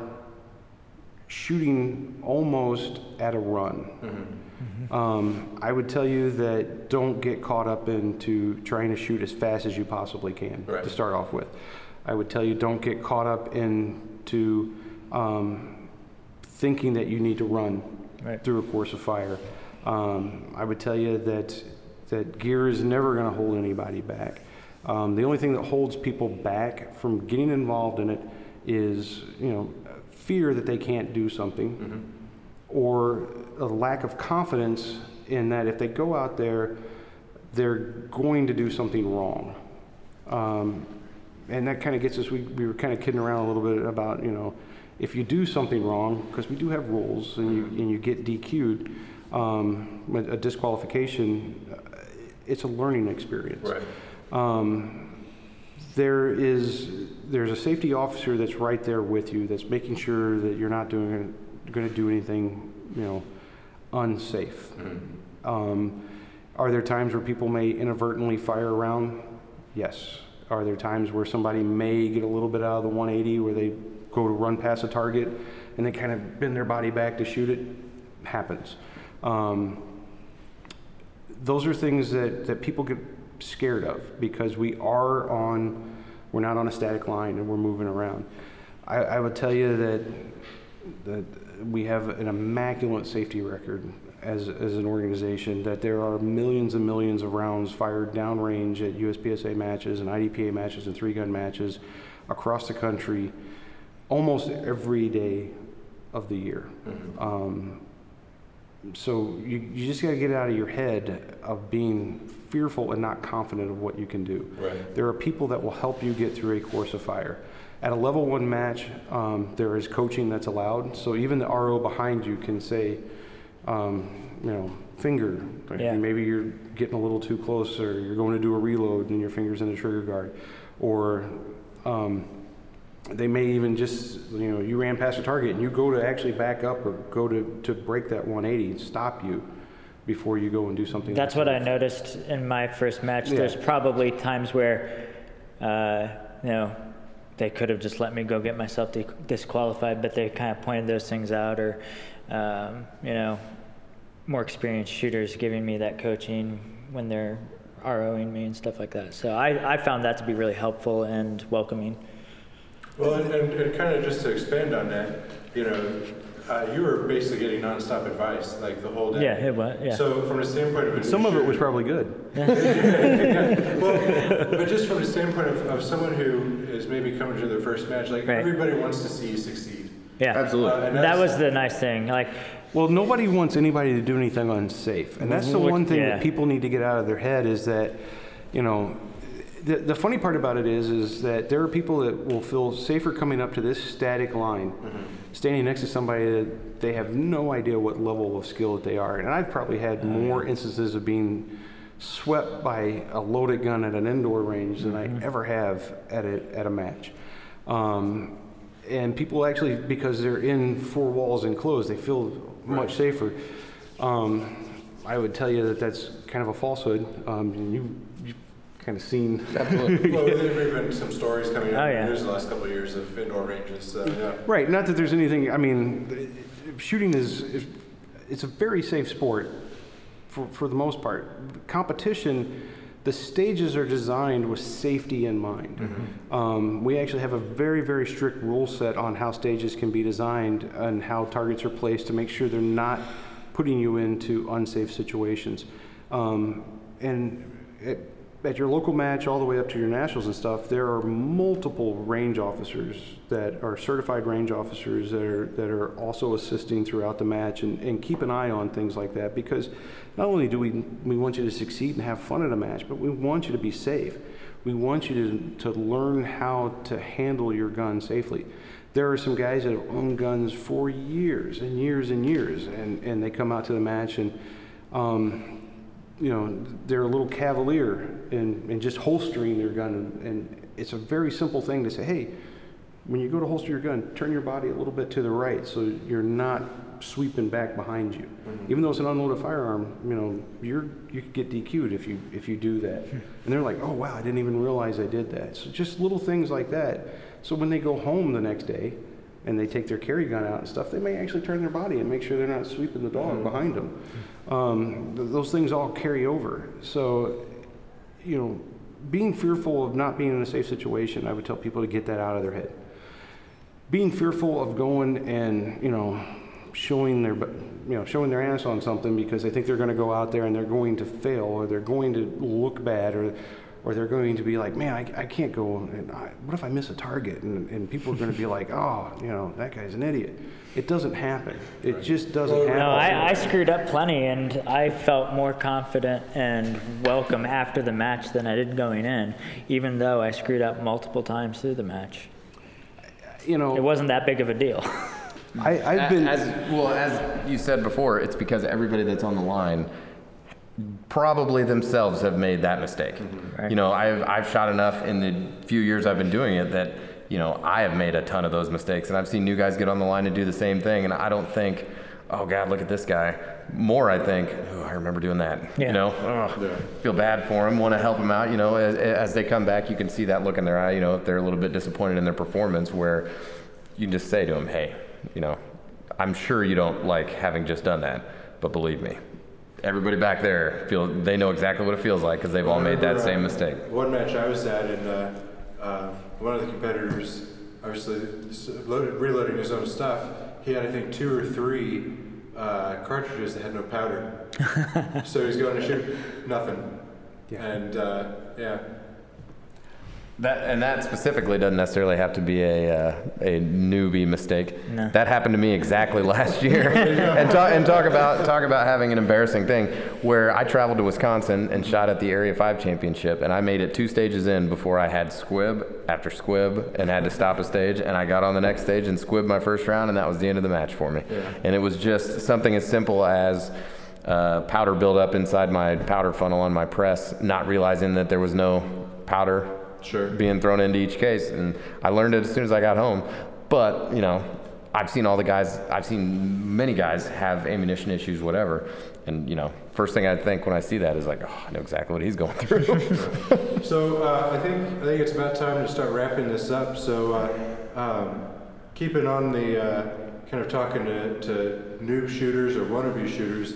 shooting almost at a run. Um, I would tell you that don't get caught up into trying to shoot as fast as you possibly can Right. to start off with. I would tell you don't get caught up into um, thinking that you need to run Right. through a course of fire. Um, I would tell you that that gear is never going to hold anybody back. Um, the only thing that holds people back from getting involved in it is you know fear that they can't do something or a lack of confidence in that if they go out there, they're going to do something wrong. Um, and that kind of gets us, we, we were kind of kidding around a little bit about, you know, if you do something wrong, because we do have rules and you, and you get DQ'd, um, a disqualification, uh, it's a learning experience. Right. Um, there is there's a safety officer that's right there with you that's making sure that you're not doing going to do anything you know unsafe. Um, are there times where people may inadvertently fire around? Yes. Are there times where somebody may get a little bit out of the 180 where they go to run past a target and they kind of bend their body back to shoot it? Happens. Um, those are things that, that people get scared of because we are on, we're not on a static line and we're moving around. I, I would tell you that, that we have an immaculate safety record as, as an organization, that there are millions and millions of rounds fired downrange at USPSA matches and IDPA matches and three gun matches across the country almost every day of the year. Um, so you, you just got to get out of your head of being fearful and not confident of what you can do. Right. There are people that will help you get through a course of fire. At a level one match, um, there is coaching that's allowed. So even the RO behind you can say, um, you know, finger. Like Yeah. Maybe you're getting a little too close, or you're going to do a reload and your finger's in the trigger guard, or um, they may even just you know you ran past a target and you go to actually back up or go to to break that 180 and stop you before you go and do something. That's what I noticed in my first match. Yeah. There's probably times where, uh, you know, they could have just let me go get myself de- disqualified, but they kind of pointed those things out, or, um, you know, more experienced shooters giving me that coaching when they're ROing me and stuff like that. So I, I found that to be really helpful and welcoming. Well, and, and, and kind of just to expand on that, you know, uh, you were basically getting nonstop advice like the whole day. Yeah, it was, yeah. So from the standpoint of Some of it was probably good. [laughs] well, but just from the standpoint of, of someone who is maybe coming to their first match, like Right. everybody wants to see you succeed. Yeah, Absolutely. Uh, That was the nice thing. Like, Well, nobody wants anybody to do anything unsafe, and that's the one thing yeah. that people need to get out of their head is that, you know, the, the funny part about it is, is that there are people that will feel safer coming up to this static line, standing next to somebody that they have no idea what level of skill that they are, and I've probably had more instances of being swept by a loaded gun at an indoor range than I ever have at a, at a match. Um, and people actually, because they're in four walls enclosed, they feel much safer. Um, I would tell you that that's kind of a falsehood. Um, you, kind of seen. Absolutely. Well, there have [laughs] been some stories coming out Oh, in yeah. the news the last couple of years of indoor ranges. So, yeah. Right. Not that there's anything. I mean, shooting is, is it's a very safe sport for, for the most part. Competition, the stages are designed with safety in mind. Um, we actually have a very, very strict rule set on how stages can be designed and how targets are placed to make sure they're not putting you into unsafe situations. Um, and at, at your local match, all the way up to your nationals and stuff, there are multiple range officers that are certified range officers that are that are also assisting throughout the match and, and keep an eye on things like that because not only do we we want you to succeed and have fun at a match, but we want you to be safe. We want you to, to learn how to handle your gun safely. There are some guys that have owned guns for years and years and years, and, and they come out to the match and um, you know, they're a little cavalier in, in just holstering their gun. And, and it's a very simple thing to say, hey, when you go to holster your gun, turn your body a little bit to the right so you're not sweeping back behind you. Mm-hmm. Even though it's an unloaded firearm, you know, you're, you could get DQ'd if you, if you do that. Hmm. and they're like, oh, wow, I didn't even realize I did that. So just little things like that. So when they go home the next day, and they take their carry gun out and stuff, they may actually turn their body and make sure they're not sweeping the dog mm-hmm. behind them. Hmm. Um, th- those things all carry over. So, you know, being fearful of not being in a safe situation, I would tell people to get that out of their head. Being fearful of going and, you know, showing their, you know, showing their ass on something because they think they're going to go out there and they're going to fail or they're going to look bad or, or they're going to be like, man, I, I can't go. And I, what if I miss a target? And, and people are going to be like, oh, you know, that guy's an idiot. It doesn't happen. It just doesn't happen. No, I, I screwed up plenty, and I felt more confident and welcome after the match than I did going in, even though I screwed up multiple times through the match. you know, It wasn't that big of a deal. [laughs] [laughs] I, I've been. as well as you said before, it's because everybody that's on the line probably themselves have made that mistake. Right. You know, I've I've shot enough in the few years I've been doing it that you know I have made a ton of those mistakes, and I've seen new guys get on the line and do the same thing, and I don't think. Oh God! Look at this guy. More, I think. Oh, I remember doing that. Yeah. You know, Ugh. feel bad for him. Want to help him out. You know, as, as they come back, you can see that look in their eye. You know, if they're a little bit disappointed in their performance, where you can just say to them, "Hey, you know, I'm sure you don't like having just done that, but believe me, everybody back there feel they know exactly what it feels like because they've all made that same mistake." One match I was at, and uh, uh, one of the competitors, obviously loaded, reloading his own stuff, he had I think two or three uh, cartridges that had no powder. [laughs] so he's going to shoot nothing. And uh, yeah, That and that specifically doesn't necessarily have to be a uh, a newbie mistake. No. That happened to me exactly [laughs] last year. and talk and talk about talk about having an embarrassing thing where I traveled to Wisconsin and shot at the Area 5 championship and I made it two stages in before I had squib after squib and had to stop a stage and I got on the next stage and squibbed my first round and that was the end of the match for me. And it was just something as simple as uh, powder buildup inside my powder funnel on my press, not realizing that there was no powder Sure. being thrown into each case. And I learned it as soon as I got home. But, you know, I've seen all the guys, I've seen many guys have ammunition issues, whatever. And, you know, first thing I think when I see that is like, oh, I know exactly what he's going through. [laughs] So uh, I think I think it's about time to start wrapping this up. So uh, um, keeping on the uh, kind of talking to, to noob shooters or wannabe shooters,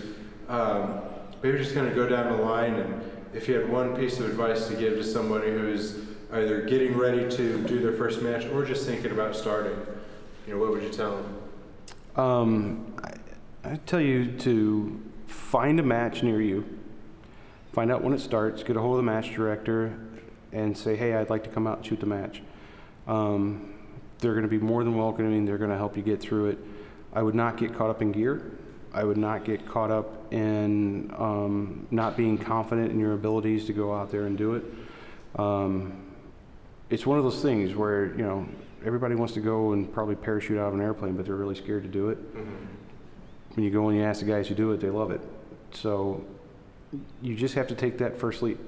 um, maybe just kind of go down the line and if you had one piece of advice to give to somebody who's either getting ready to do their first match or just thinking about starting, you know, what would you tell them? Um, I, I tell you to find a match near you, find out when it starts, get a hold of the match director, and say, hey, I'd like to come out and shoot the match. Um, they're going to be more than welcoming. They're going to help you get through it. I would not get caught up in gear. I would not get caught up in um, not being confident in your abilities to go out there and do it. Um, it's one of those things where you know everybody wants to go and probably parachute out of an airplane, but they're really scared to do it. When you go and you ask the guys who do it, they love it. So you just have to take that first leap.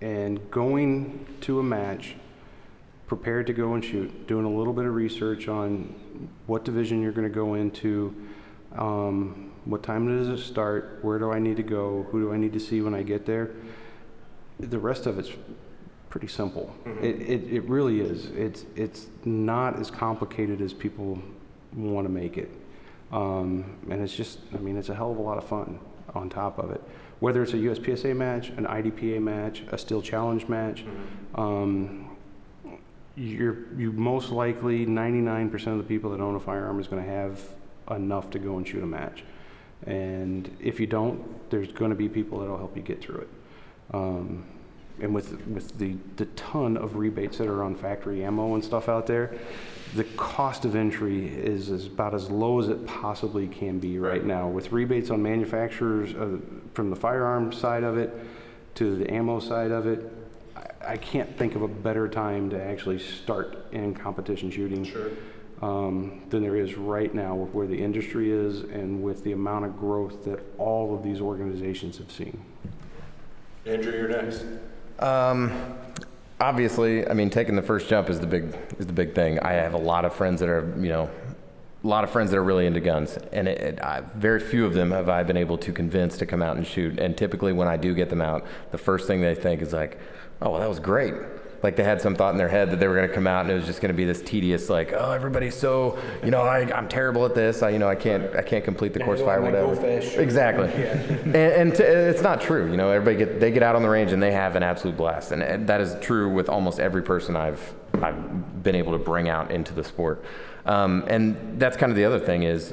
And going to a match, prepared to go and shoot, doing a little bit of research on what division you're going to go into, um, what time does it start, where do I need to go, who do I need to see when I get there. The rest of it's pretty simple. It, it, it really is. It's, it's not as complicated as people want to make it. Um, and it's just, I mean, it's a hell of a lot of fun on top of it. Whether it's a USPSA match, an IDPA match, a Steel Challenge match, um, you're, you most likely, 99% of the people that own a firearm is going to have enough to go and shoot a match. And if you don't, there's going to be people that'll help you get through it. Um, and with with the, the ton of rebates that are on factory ammo and stuff out there, the cost of entry is, is about as low as it possibly can be right now. With rebates on manufacturers uh, from the firearm side of it to the ammo side of it, I, I can't think of a better time to actually start in competition shooting. Sure. Um, than there is right now with where the industry is and with the amount of growth that all of these organizations have seen. Andrew, you're next. Um, obviously, I mean, taking the first jump is the big is the big thing. I have a lot of friends that are, you know, a lot of friends that are really into guns, and it, it, I, very few of them have I been able to convince to come out and shoot. And typically, when I do get them out, the first thing they think is like, "Oh, well, that was great." Like they had some thought in their head that they were going to come out and it was just going to be this tedious, like, "Oh, everybody's so, you know, I, I'm terrible at this. I, you know, I can't, I can't complete the course fire, whatever." Exactly. [laughs] and and t- it's not true. You know, everybody get they get out on the range and they have an absolute blast, and, and that is true with almost every person I've I've been able to bring out into the sport. Um, and that's kind of the other thing is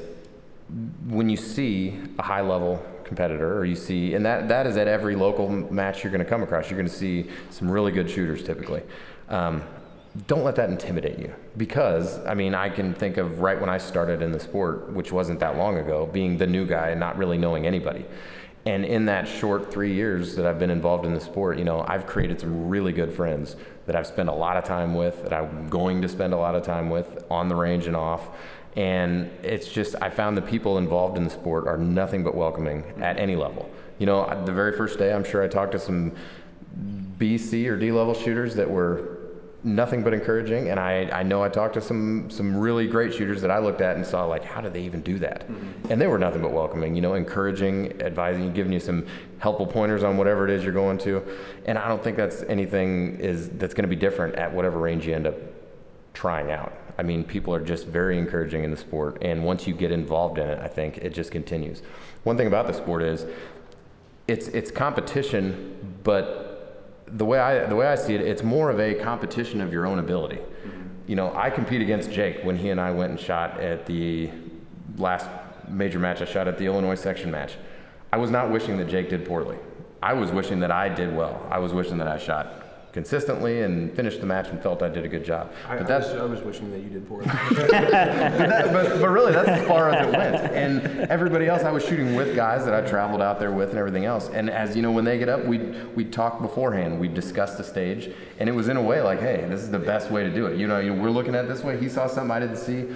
when you see a high level competitor or you see and that that is at every local match you're going to come across. You're going to see some really good shooters typically. Um, don't let that intimidate you because i mean i can think of right when i started in the sport which wasn't that long ago being the new guy and not really knowing anybody. And in that short three years that I've been involved in the sport, you know, I've created some really good friends that I've spent a lot of time with, that I'm going to spend a lot of time with on the range and off. And it's just, I found the people involved in the sport are nothing but welcoming at any level. You know, the very first day, I'm sure I talked to some B, C, or D level shooters that were nothing but encouraging. And I, I know I talked to some some really great shooters that I looked at and saw like, how do they even do that? Mm-hmm. And they were nothing but welcoming, you know, encouraging, advising, giving you some helpful pointers on whatever it is you're going to. And I don't think that's anything is that's going to be different at whatever range you end up trying out. I mean, people are just very encouraging in the sport, and once you get involved in it, I think it just continues. One thing about the sport is it's it's competition, but the way I the way I see it, it's more of a competition of your own ability. Mm-hmm. You know, I compete against Jake when he and I went and shot at the last major match I shot at the Illinois section match. I was not wishing that Jake did poorly. I was wishing that I did well. I was wishing that I shot consistently and finished the match and felt I did a good job. I, but I, that's was, I was wishing that you did poorly. [laughs] but, that, but, but really, that's as far as it went. And everybody else, I was shooting with guys that I traveled out there with and everything else. And as you know, when they get up, we'd, we'd talk beforehand. We'd discuss the stage. And it was in a way like, hey, this is the best way to do it. You know, you, we're looking at it this way. He saw something I didn't see.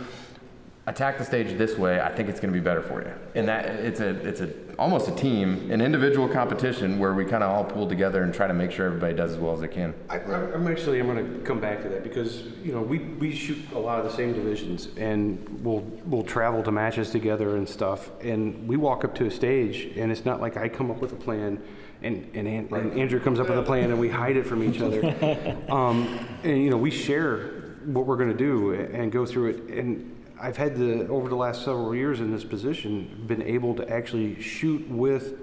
Attack the stage this way, I think it's going to be better for you. And that it's a it's a almost a team, an individual competition where we kind of all pull together and try to make sure everybody does as well as they can. I, I'm I'm actually, I'm going to come back to that because, you know, we, we shoot a lot of the same divisions and we'll, we'll travel to matches together and stuff. And we walk up to a stage and it's not like I come up with a plan and, and, An- and Andrew comes up with a plan and we hide it from each other. [laughs] um, and, you know, we share what we're going to do and go through it. And I've had the, over the last several years in this position, been able to actually shoot with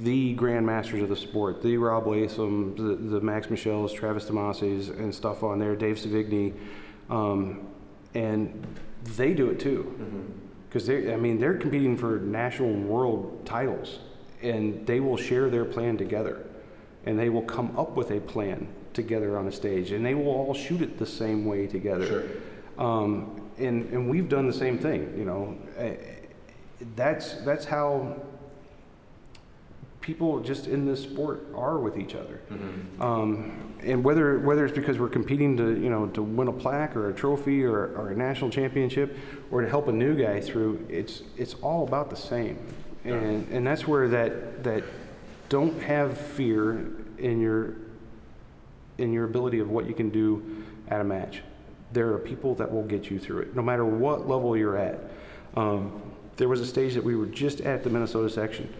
the grandmasters of the sport, the Rob Leatham, the, the Max Michels, Travis Tomasie, and stuff on there, Dave Sevigny, um, and they do it too. Because they, I mean, they're competing for national and world titles, and they will share their plan together, and they will come up with a plan together on a stage, and they will all shoot it the same way together. Sure. Um, and, and we've done the same thing, you know. Eh, That's, that's how people just in this sport are with each other. Um, and whether whether it's because we're competing to you know to win a plaque or a trophy or, or a national championship or to help a new guy through, it's it's all about the same. And and that's where that that don't have fear in your in your ability of what you can do at a match. There are people that will get you through it, no matter what level you're at. Um, there was a stage that we were just at the Minnesota section,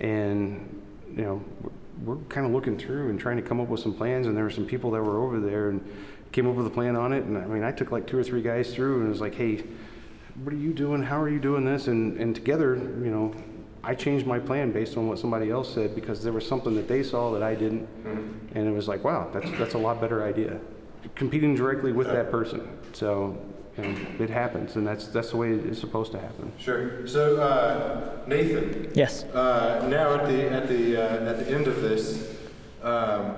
and you know we're, we're kind of looking through and trying to come up with some plans. And there were some people that were over there and came up with a plan on it. And I mean, I took like two or three guys through, and it was like, hey, what are you doing? How are you doing this? And and together, you know, I changed my plan based on what somebody else said because there was something that they saw that I didn't, and it was like, wow, that's that's a lot better idea. Competing directly with that person, so you know, it happens, and that's that's the way it's supposed to happen. Sure. So, uh, Nathan, Yes. uh, now at the at the uh, at the end of this, um,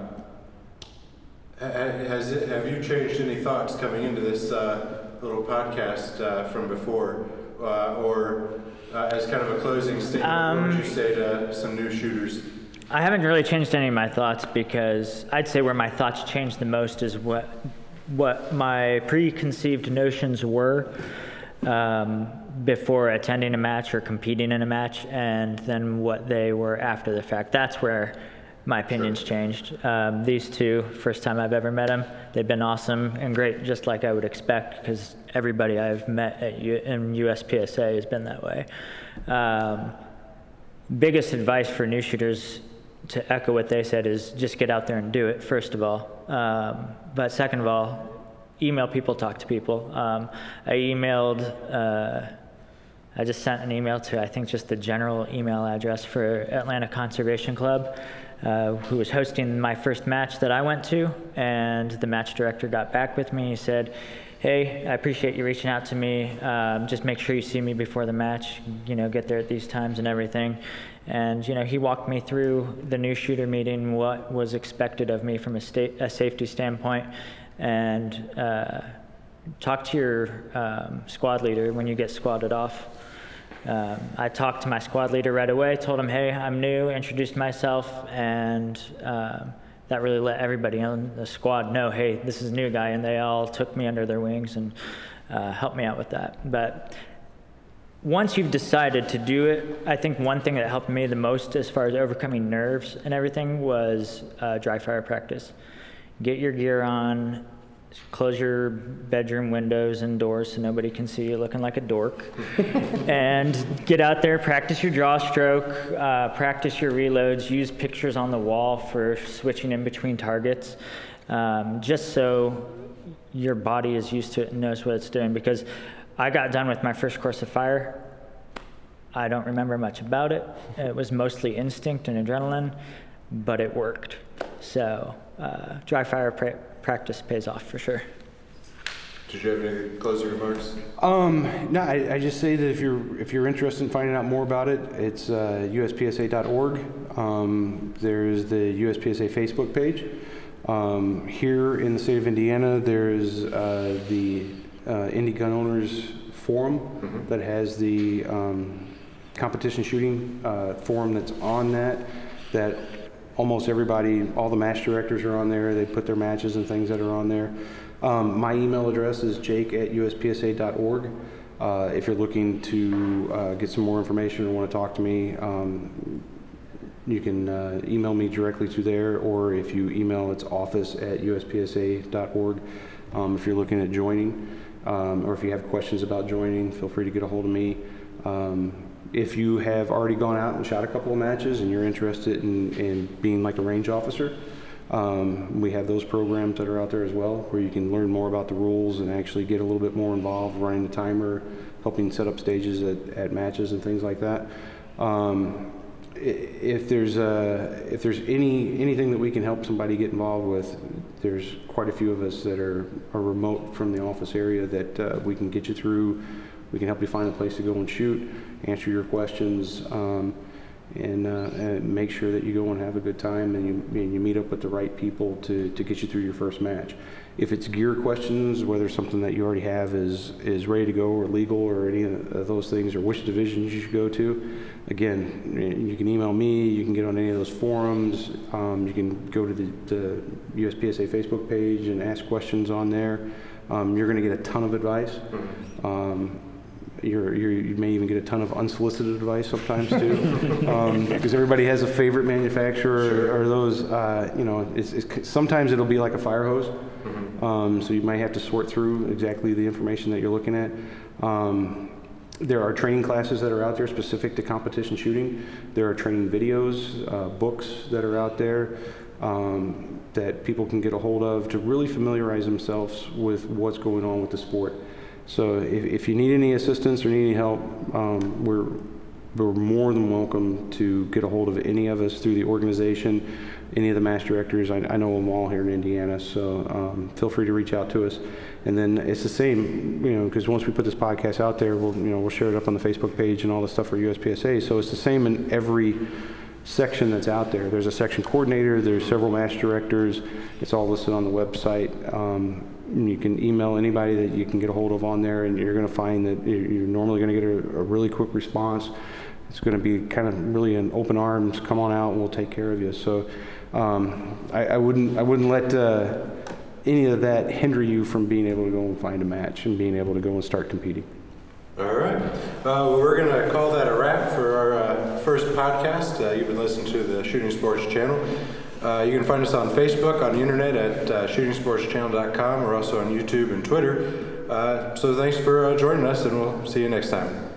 ha- ha- has it, have you changed any thoughts coming into this uh, little podcast uh, from before, uh, or uh, as kind of a closing statement, what would you say to some new shooters? I haven't really changed any of my thoughts because I'd say where my thoughts changed the most is what what my preconceived notions were um, before attending a match or competing in a match, and then what they were after the fact. That's where my opinions changed. Um, these two, first time I've ever met them, they've been awesome and great, just like I would expect, because everybody I've met at U- in USPSA has been that way. Um, biggest advice for new shooters to echo what they said is just get out there and do it first of all um, but second of all email people talk to people um, i emailed uh, i just sent an email to i think just the general email address for atlanta conservation club uh, who was hosting my first match that i went to and the match director got back with me he said hey, I appreciate you reaching out to me. Um, just make sure you see me before the match. You know, get there at these times and everything. And you know, he walked me through the new shooter meeting, what was expected of me from a, state, a safety standpoint, and uh, talk to your um, squad leader when you get squatted off. Um, I talked to my squad leader right away, told him, hey, I'm new, introduced myself, and um, that really let everybody on the squad know, hey, this is a new guy, and they all took me under their wings and uh, helped me out with that. But once you've decided to do it, I think one thing that helped me the most as far as overcoming nerves and everything was uh, dry fire practice. Get your gear on, close your bedroom windows and doors so nobody can see you looking like a dork, [laughs] and get out there, practice your draw stroke, uh, practice your reloads, use pictures on the wall for switching in between targets, um, just so your body is used to it and knows what it's doing. Because I got done with my first course of fire. I don't remember much about it. It was mostly instinct and adrenaline, but it worked. So uh, dry fire pra- practice pays off for sure. Did you have any closing remarks? Um, no, I, I just say that if you're if you're interested in finding out more about it, it's uh, uspsa.org. Um, there's the USPSA Facebook page. Um, here in the state of Indiana, there's uh, the uh, Indy Gun Owners Forum that has the um, competition shooting uh, forum that's on that. That almost everybody, all the match directors are on there. They put their matches and things that are on there. Um, my email address is jake at uspsa.org. Uh, if you're looking to uh, get some more information or want to talk to me, um, you can uh, email me directly to there, or if you email, it's office at uspsa.org. Um, if you're looking at joining, um, or if you have questions about joining, feel free to get a hold of me. Um, if you have already gone out and shot a couple of matches and you're interested in, in being like a range officer, um, we have those programs that are out there as well, where you can learn more about the rules and actually get a little bit more involved, running the timer, helping set up stages at, at matches and things like that. Um, if there's uh, if there's any anything that we can help somebody get involved with, there's quite a few of us that are, are remote from the office area that uh, we can get you through. We can help you find a place to go and shoot, answer your questions, um, and, uh, and make sure that you go and have a good time and you, and you meet up with the right people to, to get you through your first match. If it's gear questions, whether something that you already have is, is ready to go or legal or any of those things, or which divisions you should go to, again, you can email me, you can get on any of those forums, um, you can go to the, the USPSA Facebook page and ask questions on there. Um, you're going to get a ton of advice. Um, you're, you're, you may even get a ton of unsolicited advice sometimes too, [laughs] because everybody has a favorite manufacturer or, or those. Uh, you know, it's, it's, sometimes it'll be like a fire hose, um, so you might have to sort through exactly the information that you're looking at. Um, there are training classes that are out there specific to competition shooting. There are training videos, uh, books that are out there um, that people can get a hold of to really familiarize themselves with what's going on with the sport. So if, if you need any assistance or need any help, um, we're, we're more than welcome to get a hold of any of us through the organization, any of the mass directors. I, I know them all here in Indiana, so um, feel free to reach out to us. And then it's the same, you know, because once we put this podcast out there, we'll, you know, we'll share it up on the Facebook page and all the stuff for USPSA. So it's the same in every section that's out there. There's a section coordinator, there's several mass directors. It's all listed on the website. Um, you can email anybody that you can get a hold of on there, and you're going to find that you're normally going to get a, a really quick response. It's going to be kind of really an open arms. Come on out, and we'll take care of you. So um, I, I wouldn't I wouldn't let uh, any of that hinder you from being able to go and find a match and being able to go and start competing. All right. Uh, we're going to call that a wrap for our uh, first podcast. Uh, you've been listening to the Shooting Sports Channel. Uh, you can find us on Facebook, on the internet at uh, shootingsportschannel.com. We're also on YouTube and Twitter. Uh, so thanks for joining us, and we'll see you next time.